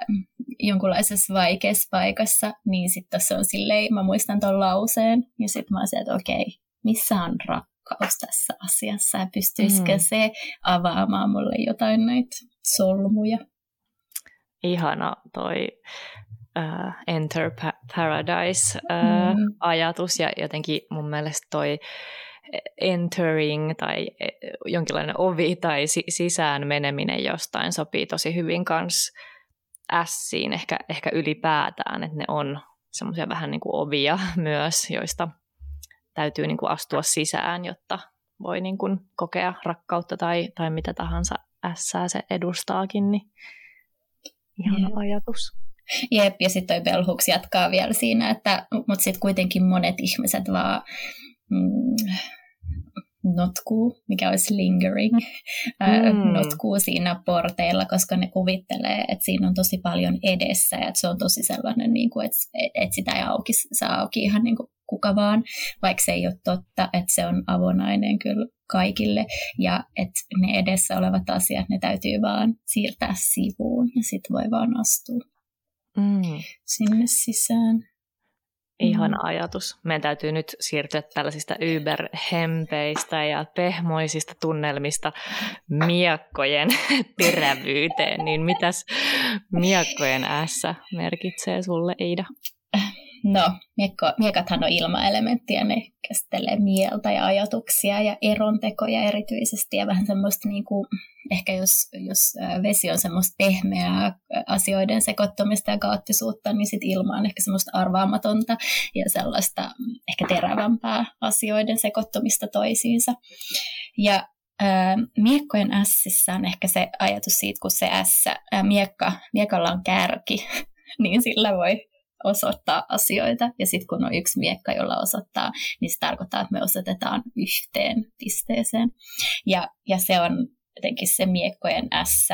S2: jonkunlaisessa vaikeassa paikassa, niin sitten tässä on silleen, mä muistan ton lauseen, ja sitten mä oon sieltä, että okei, missä on rakkaus? rakkaus tässä asiassa ja pystyisikö mm. se avaamaan mulle jotain näitä solmuja.
S1: Ihana toi uh, Enter Paradise-ajatus uh, mm. ja jotenkin mun mielestä toi entering tai e, jonkinlainen ovi tai sisään meneminen jostain sopii tosi hyvin kans ässiin ehkä, ehkä ylipäätään, että ne on semmoisia vähän niin kuin ovia myös, joista täytyy niin kuin astua sisään, jotta voi niin kuin kokea rakkautta tai, tai mitä tahansa ässää se edustaakin, niin ihan Jep. ajatus.
S2: Jep, ja sitten toi Belhuks jatkaa vielä siinä, että mutta sitten kuitenkin monet ihmiset vaan mm, notkuu, mikä olisi lingering, mm. notkuu siinä porteilla, koska ne kuvittelee, että siinä on tosi paljon edessä ja että se on tosi sellainen, niin kuin, että, että sitä ei auki, saa auki ihan niin kuin kuka vaan, vaikka se ei ole totta, että se on avonainen kyllä kaikille ja että ne edessä olevat asiat, ne täytyy vaan siirtää sivuun ja sitten voi vaan astua mm. sinne sisään.
S1: Ihana mm. ajatus. Meidän täytyy nyt siirtyä tällaisista yberhempeistä ja pehmoisista tunnelmista miekkojen terävyyteen. Niin mitäs miekkojen ässä merkitsee sulle, Ida?
S2: No, miekathan on ilmaelementti ja ne käsittelee mieltä ja ajatuksia ja erontekoja erityisesti ja vähän semmoista niin kuin, ehkä jos, jos vesi on semmoista pehmeää asioiden sekoittumista ja kaoottisuutta, niin sitten ilma on ehkä semmoista arvaamatonta ja sellaista mm, ehkä terävämpää asioiden sekoittumista toisiinsa. Ja miekkojen ässissä on ehkä se ajatus siitä, kun se ässä, miekka, miekalla on kärki, niin sillä voi osoittaa asioita. Ja sitten kun on yksi miekka, jolla osoittaa, niin se tarkoittaa, että me osoitetaan yhteen pisteeseen. Ja, ja se on jotenkin se miekkojen S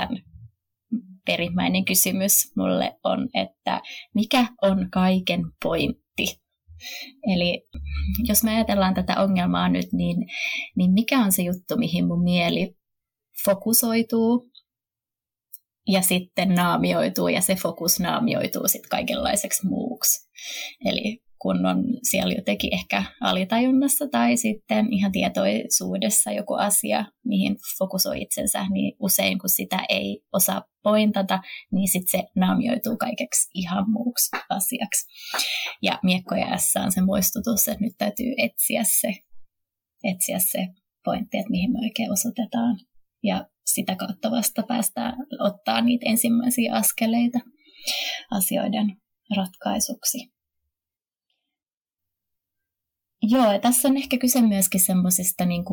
S2: perimmäinen kysymys mulle on, että mikä on kaiken pointti? Eli jos me ajatellaan tätä ongelmaa nyt, niin, niin mikä on se juttu, mihin mun mieli fokusoituu ja sitten naamioituu ja se fokus naamioituu sitten kaikenlaiseksi muuksi. Eli kun on siellä jotenkin ehkä alitajunnassa tai sitten ihan tietoisuudessa joku asia, mihin fokusoi itsensä, niin usein kun sitä ei osaa pointata, niin sitten se naamioituu kaikeksi ihan muuksi asiaksi. Ja miekkoja S on se muistutus, että nyt täytyy etsiä se, etsiä se pointti, että mihin me oikein osoitetaan. Ja sitä kautta vasta päästään ottaa niitä ensimmäisiä askeleita asioiden ratkaisuksi. Joo, tässä on ehkä kyse myöskin semmoisista niin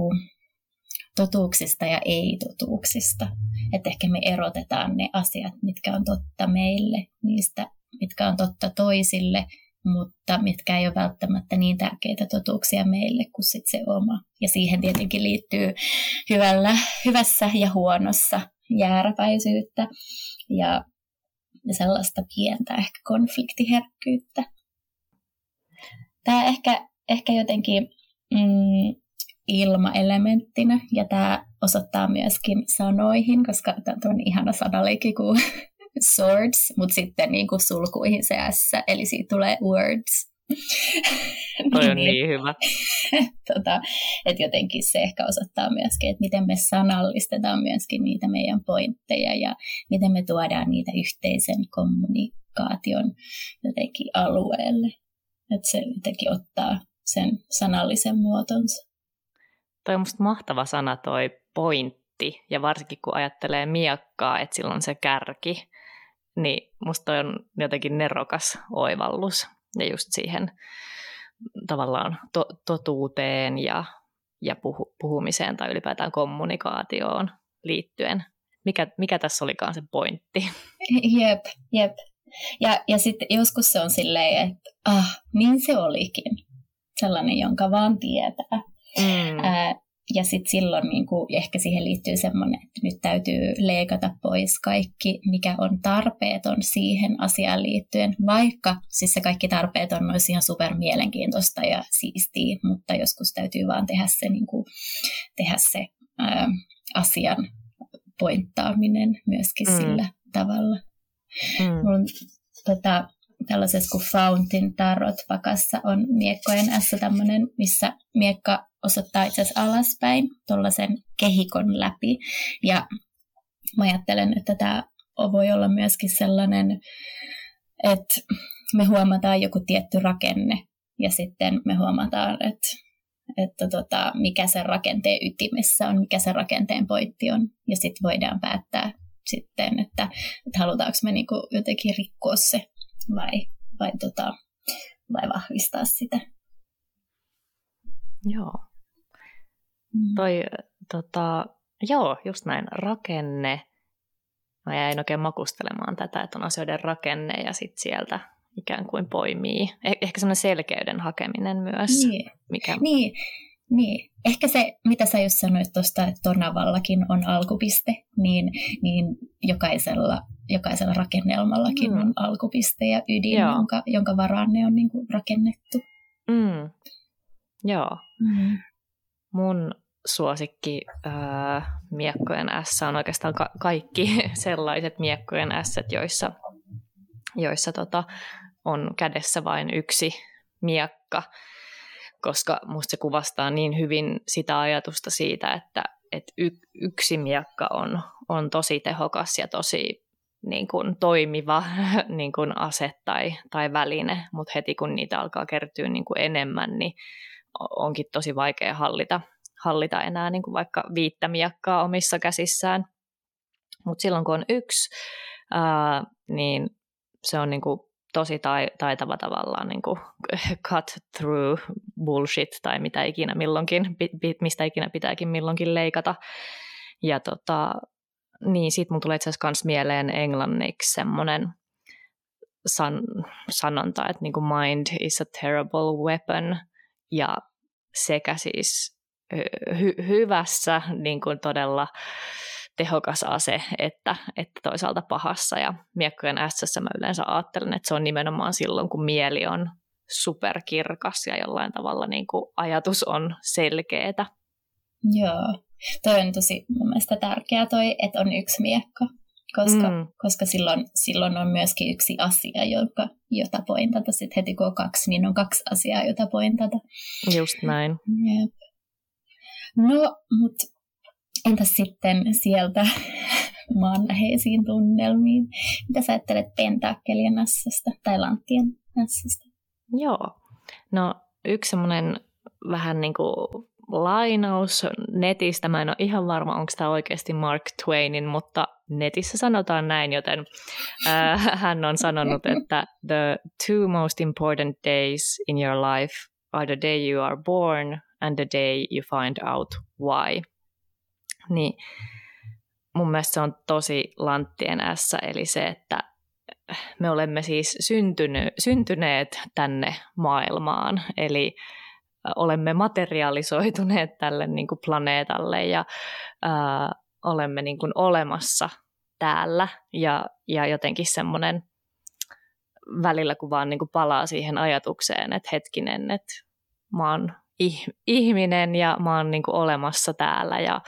S2: totuuksista ja ei-totuuksista. Että ehkä me erotetaan ne asiat, mitkä on totta meille, niistä, mitkä on totta toisille, mutta mitkä ei ole välttämättä niin tärkeitä totuuksia meille kuin sit se oma. Ja siihen tietenkin liittyy hyvällä, hyvässä ja huonossa jääräpäisyyttä ja sellaista pientä ehkä konfliktiherkkyyttä. Tämä ehkä ehkä jotenkin mm, ilmaelementtinä, ja tämä osoittaa myöskin sanoihin, koska tämä on ihana sanaleikki kuin swords, mutta sitten niin kuin sulkuihin se S, eli siitä tulee words.
S1: Toi on niin, niin hyvä.
S2: tota, että jotenkin se ehkä osoittaa myöskin, että miten me sanallistetaan myöskin niitä meidän pointteja ja miten me tuodaan niitä yhteisen kommunikaation jotenkin alueelle. Että se jotenkin ottaa sen sanallisen muotonsa.
S1: Toi on musta mahtava sana toi pointti, ja varsinkin kun ajattelee miakkaa, että sillä on se kärki, niin musta on jotenkin nerokas oivallus, ja just siihen tavallaan to- totuuteen ja, ja puhu- puhumiseen tai ylipäätään kommunikaatioon liittyen. Mikä, mikä tässä olikaan se pointti?
S2: Jep, jep. Ja, ja sitten joskus se on silleen, että ah, niin se olikin sellainen, jonka vaan tietää. Mm. Ää, ja sitten silloin niin kuin, ehkä siihen liittyy semmoinen, että nyt täytyy leikata pois kaikki, mikä on tarpeeton siihen asiaan liittyen, vaikka siis se kaikki tarpeeton olisi ihan super mielenkiintoista ja siistiä, mutta joskus täytyy vaan tehdä se, niin kuin, tehdä se ää, asian pointtaaminen myöskin mm. sillä tavalla. Mm. Mun, tota, tällaisessa kuin Fountain Tarot pakassa on miekkojen S tämmöinen, missä miekka osoittaa itse asiassa alaspäin tuollaisen kehikon läpi. Ja mä ajattelen, että tämä voi olla myöskin sellainen, että me huomataan joku tietty rakenne ja sitten me huomataan, että, että tota, mikä sen rakenteen ytimessä on, mikä sen rakenteen pointti on. Ja sitten voidaan päättää sitten, että, että halutaanko me niinku jotenkin rikkoa se vai, vai, tota, vai vahvistaa sitä.
S1: Joo. Mm. Toi, tota, joo, just näin, rakenne. Mä jäin oikein makustelemaan tätä, että on asioiden rakenne ja sitten sieltä ikään kuin poimii. Eh- ehkä semmoinen selkeyden hakeminen myös.
S2: Niin, mikä... niin. niin. Ehkä se, mitä sä just sanoit tuosta, että Tonavallakin on alkupiste, niin, niin jokaisella jokaisella rakennelmallakin mm. on alkupiste ja ydin, jonka, jonka varaan ne on niin kuin rakennettu.
S1: Mm. Joo. Mm. Mun suosikki äh, miekkojen S on oikeastaan ka- kaikki sellaiset miekkojen S, joissa, joissa tota, on kädessä vain yksi miekka, koska musta se kuvastaa niin hyvin sitä ajatusta siitä, että, että y- yksi miekka on, on tosi tehokas ja tosi niin kuin toimiva niin kuin ase tai, tai väline, mutta heti kun niitä alkaa kertyä niin kuin enemmän, niin onkin tosi vaikea hallita, hallita enää niin kuin vaikka viittä miakkaa omissa käsissään. Mutta silloin kun on yksi, ää, niin se on niin kuin tosi taitava tavallaan niin kuin cut through bullshit tai mitä ikinä milloinkin, mistä ikinä pitääkin milloinkin leikata. Ja tota, niin, siitä mulla tulee itse asiassa myös mieleen englanniksi semmoinen san, sanonta, että niin kuin mind is a terrible weapon, ja sekä siis hy- hyvässä niin kuin todella tehokas ase, että, että toisaalta pahassa. Ja miekkojen ässässä mä yleensä ajattelen, että se on nimenomaan silloin, kun mieli on superkirkas ja jollain tavalla niin kuin ajatus on selkeätä.
S2: Joo, toi on tosi mun mielestä tärkeää toi, että on yksi miekka, koska, mm. koska silloin, silloin on myöskin yksi asia, joka, jota pointata. Sitten heti kun on kaksi, niin on kaksi asiaa, jota pointata.
S1: Just näin.
S2: Jep. No, mutta entäs sitten sieltä maanläheisiin tunnelmiin? Mitä sä ajattelet pentakkelien nassasta tai lanttien nassasta?
S1: Joo, no yksi semmoinen vähän niin kuin lainaus netistä. Mä en ole ihan varma, onko tämä oikeasti Mark Twainin, mutta netissä sanotaan näin, joten äh, hän on sanonut, että the two most important days in your life are the day you are born and the day you find out why. Niin mun mielestä se on tosi lanttien ässä, eli se, että me olemme siis syntyneet tänne maailmaan, eli olemme materialisoituneet tälle niin kuin planeetalle ja ää, olemme niin kuin olemassa täällä ja, ja jotenkin semmoinen välillä kun vaan niin kuin palaa siihen ajatukseen, että hetkinen, että mä oon ihminen ja mä oon niin kuin olemassa täällä ja,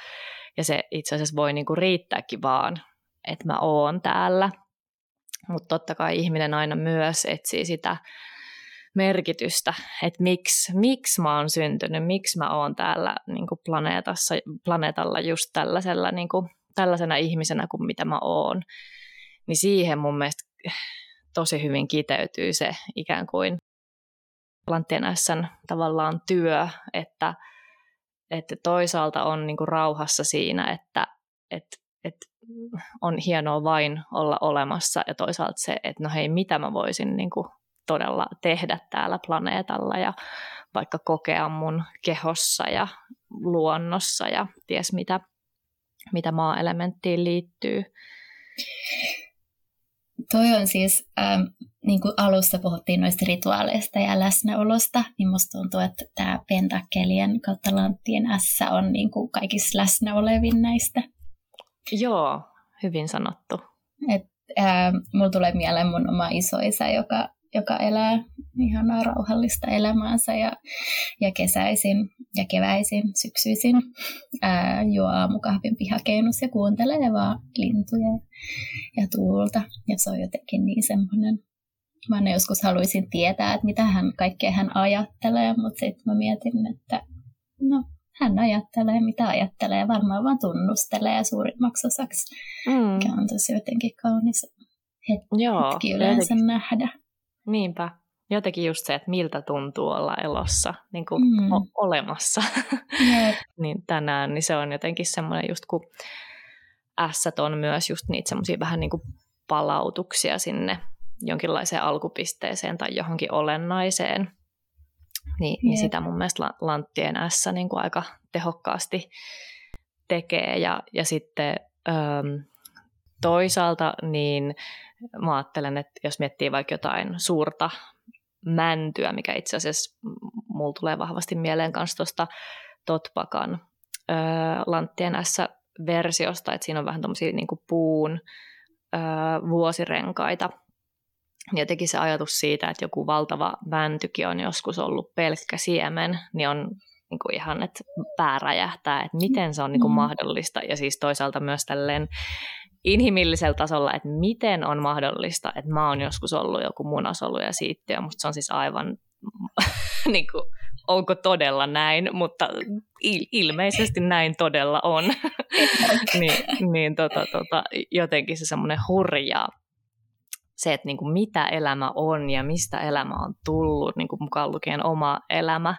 S1: ja se itse asiassa voi niin kuin riittääkin vaan, että mä oon täällä. Mutta totta kai ihminen aina myös etsii sitä merkitystä, että miksi, miksi mä oon syntynyt, miksi mä oon täällä niin kuin planeetassa, planeetalla just tällaisella, niin kuin, tällaisena ihmisenä kuin mitä mä oon. Niin siihen mun mielestä tosi hyvin kiteytyy se ikään kuin Lanttien tavallaan työ, että, että toisaalta on niin kuin rauhassa siinä, että, että, että on hienoa vain olla olemassa ja toisaalta se, että no hei, mitä mä voisin niin kuin todella tehdä täällä planeetalla ja vaikka kokea mun kehossa ja luonnossa ja ties mitä, mitä maa-elementtiin liittyy.
S2: Toi on siis, ähm, niin kuin alussa puhuttiin noista rituaaleista ja läsnäolosta, niin musta tuntuu, että tämä pentakkelien kautta lanttien S on niin kuin kaikissa läsnä olevin näistä.
S1: Joo, hyvin sanottu.
S2: Et, äh, mulla tulee mieleen mun oma isoisä, joka joka elää ihanaa rauhallista elämäänsä ja, ja kesäisin ja keväisin, syksyisin ää, juo aamukahvin pihakeinus ja kuuntelee vaan lintuja ja tuulta. Ja se on jotenkin niin semmoinen, mä aina joskus haluaisin tietää, että mitä hän, kaikkea hän ajattelee, mutta sitten mä mietin, että no hän ajattelee, mitä ajattelee, varmaan vaan tunnustelee suurimmaksi osaksi, mm. mikä on tosi jotenkin kaunis hetki, Joo, yleensä jotenkin. nähdä.
S1: Niinpä. Jotenkin just se, että miltä tuntuu olla elossa, niin kuin mm. o- olemassa niin tänään, niin se on jotenkin semmoinen just kun ässät on myös just niitä semmoisia vähän niin kuin palautuksia sinne jonkinlaiseen alkupisteeseen tai johonkin olennaiseen. Niin, niin sitä mun mielestä Lanttien S niin kuin aika tehokkaasti tekee. Ja, ja sitten äm, toisaalta niin mä ajattelen, että jos miettii vaikka jotain suurta mäntyä, mikä itse asiassa mulla tulee vahvasti mieleen kanssa tuosta Totpakan öö, Lanttien S-versiosta, että siinä on vähän tuommoisia niin puun öö, vuosirenkaita. Ja teki se ajatus siitä, että joku valtava mäntykin on joskus ollut pelkkä siemen, niin on niin kuin ihan, että pää räjähtää, että miten se on niin kuin mm. mahdollista. Ja siis toisaalta myös tälleen inhimillisellä tasolla, että miten on mahdollista, että mä oon joskus ollut joku munasolu ja siittiö, musta se on siis aivan, niin kuin, onko todella näin, mutta il- ilmeisesti näin todella on. niin niin tota, tota, jotenkin se semmoinen hurja se, että niin kuin mitä elämä on ja mistä elämä on tullut, niin kuin mukaan lukien oma elämä,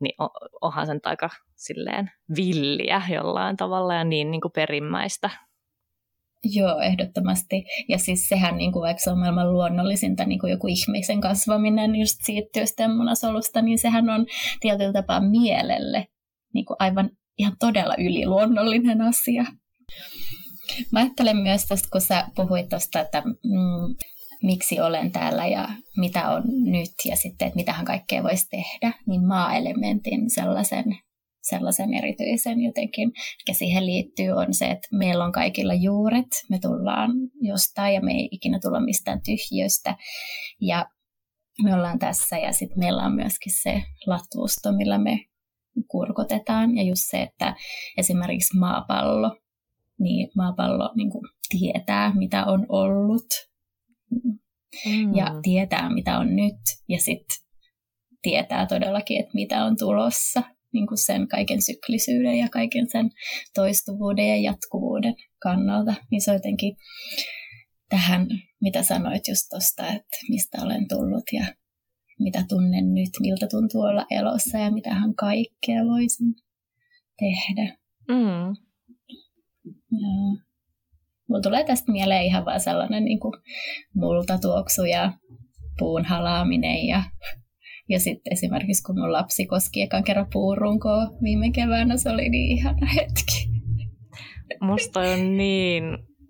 S1: niin onhan sen aika silleen villiä jollain tavalla ja niin, niin kuin perimmäistä.
S2: Joo, ehdottomasti. Ja siis sehän, niin kuin, vaikka se on maailman luonnollisinta, niin kuin joku ihmisen kasvaminen just siitä työstä munasolusta, niin sehän on tietyllä tapaa mielelle niin kuin aivan ihan todella yliluonnollinen asia. Mä ajattelen myös tuosta, kun sä puhuit tuosta, että mm, miksi olen täällä ja mitä on nyt ja sitten, että mitähän kaikkea voisi tehdä, niin maa-elementin sellaisen, sellaisen erityisen jotenkin, mikä siihen liittyy, on se, että meillä on kaikilla juuret, me tullaan jostain ja me ei ikinä tulla mistään tyhjöstä ja me ollaan tässä ja sitten meillä on myöskin se latvusto, millä me kurkotetaan. Ja just se, että esimerkiksi maapallo, niin maapallo niin kuin tietää, mitä on ollut. Mm. ja tietää, mitä on nyt. Ja sitten tietää todellakin, että mitä on tulossa niin kuin sen kaiken syklisyyden ja kaiken sen toistuvuuden ja jatkuvuuden kannalta. Niin se on jotenkin tähän, mitä sanoit just tuosta, että mistä olen tullut ja mitä tunnen nyt, miltä tuntuu olla elossa ja mitähän kaikkea voisin tehdä. Mm. Ja mulla tulee tästä mieleen ihan vaan sellainen niin kuin multatuoksu ja puun halaaminen ja, ja sitten esimerkiksi kun mun lapsi koski ekan kerran puurunkoa viime keväänä, se oli niin ihana hetki.
S1: Musta on niin,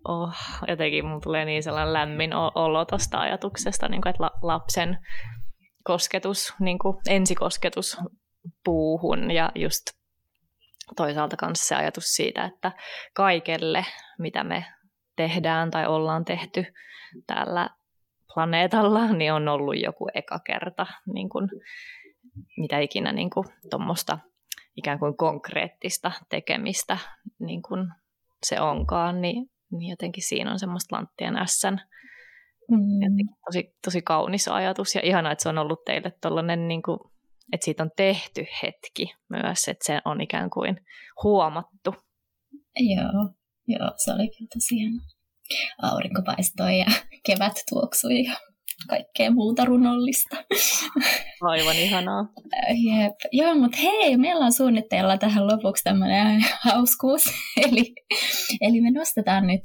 S1: oh, jotenkin mulla tulee niin sellainen lämmin olo tuosta ajatuksesta, niin kuin, että lapsen kosketus, niin kuin ensikosketus puuhun ja just toisaalta myös se ajatus siitä, että kaikelle, mitä me tehdään tai ollaan tehty täällä planeetalla, niin on ollut joku eka kerta, niin kuin, mitä ikinä niin kuin, tuommoista ikään kuin konkreettista tekemistä niin kuin se onkaan, niin, niin jotenkin siinä on semmoista lanttien ässän mm. tosi, tosi kaunis ajatus ja ihana, että se on ollut teille tuollainen, niin kuin, että siitä on tehty hetki myös, että se on ikään kuin huomattu.
S2: Joo, Joo, se oli kyllä tosi hieno. Aurinko paistoi ja kevät tuoksui ja kaikkea muuta runollista.
S1: Aivan ihanaa.
S2: Jep. Joo, mutta hei, meillä on suunnitteilla tähän lopuksi tämmöinen hauskuus. eli, eli me nostetaan nyt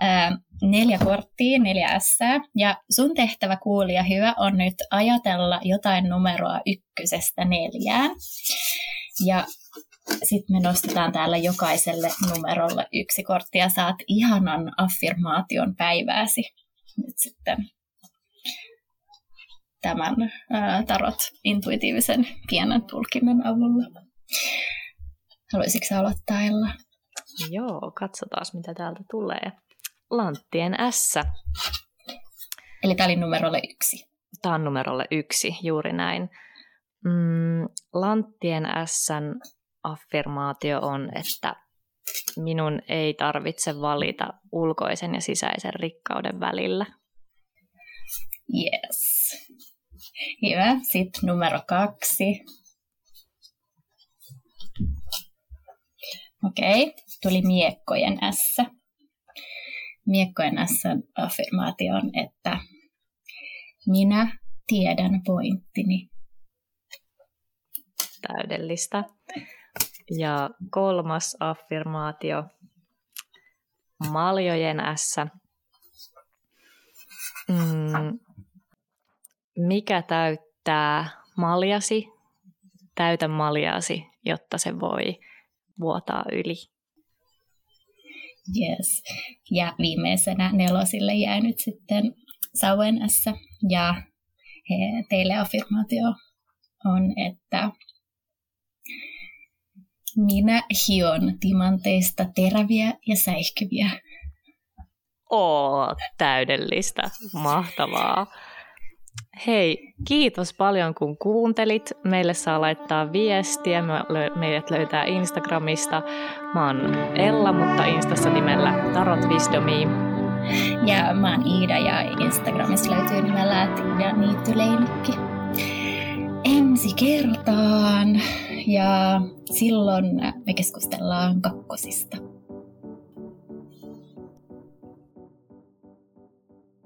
S2: ää, neljä korttia, neljä S. Ja sun tehtävä kuulija hyvä on nyt ajatella jotain numeroa ykkösestä neljään. Ja sitten me nostetaan täällä jokaiselle numerolle yksi kortti ja saat ihanan affirmaation päivääsi nyt sitten tämän ää, tarot intuitiivisen pienen tulkinnan avulla. Haluaisitko aloittaa Ella?
S1: Joo, katsotaan mitä täältä tulee. Lanttien S.
S2: Eli tämä oli numerolle yksi.
S1: Tämä on numerolle yksi, juuri näin. Mm, Lanttien Sn affirmaatio on, että minun ei tarvitse valita ulkoisen ja sisäisen rikkauden välillä.
S2: Yes. Hyvä. Sitten numero kaksi. Okei, okay. tuli miekkojen S. Miekkojen S affirmaatio on, että minä tiedän pointtini.
S1: Täydellistä. Ja kolmas affirmaatio, maljojen S. Mm, mikä täyttää maljasi, täytä maljasi, jotta se voi vuotaa yli.
S2: Yes. Ja viimeisenä nelosille jää nyt sitten Sauen S. Ja teille affirmaatio on, että minä hion timanteista teräviä ja säihkyviä.
S1: Oo, täydellistä. Mahtavaa. Hei, kiitos paljon kun kuuntelit. Meille saa laittaa viestiä. Meidät löytää Instagramista. Mä oon Ella, mutta Instassa nimellä Tarot Wisdomi.
S2: Ja mä oon Iida ja Instagramissa löytyy nimellä Tiida Niittyleinikki. Ensi kertaan ja silloin me keskustellaan kakkosista.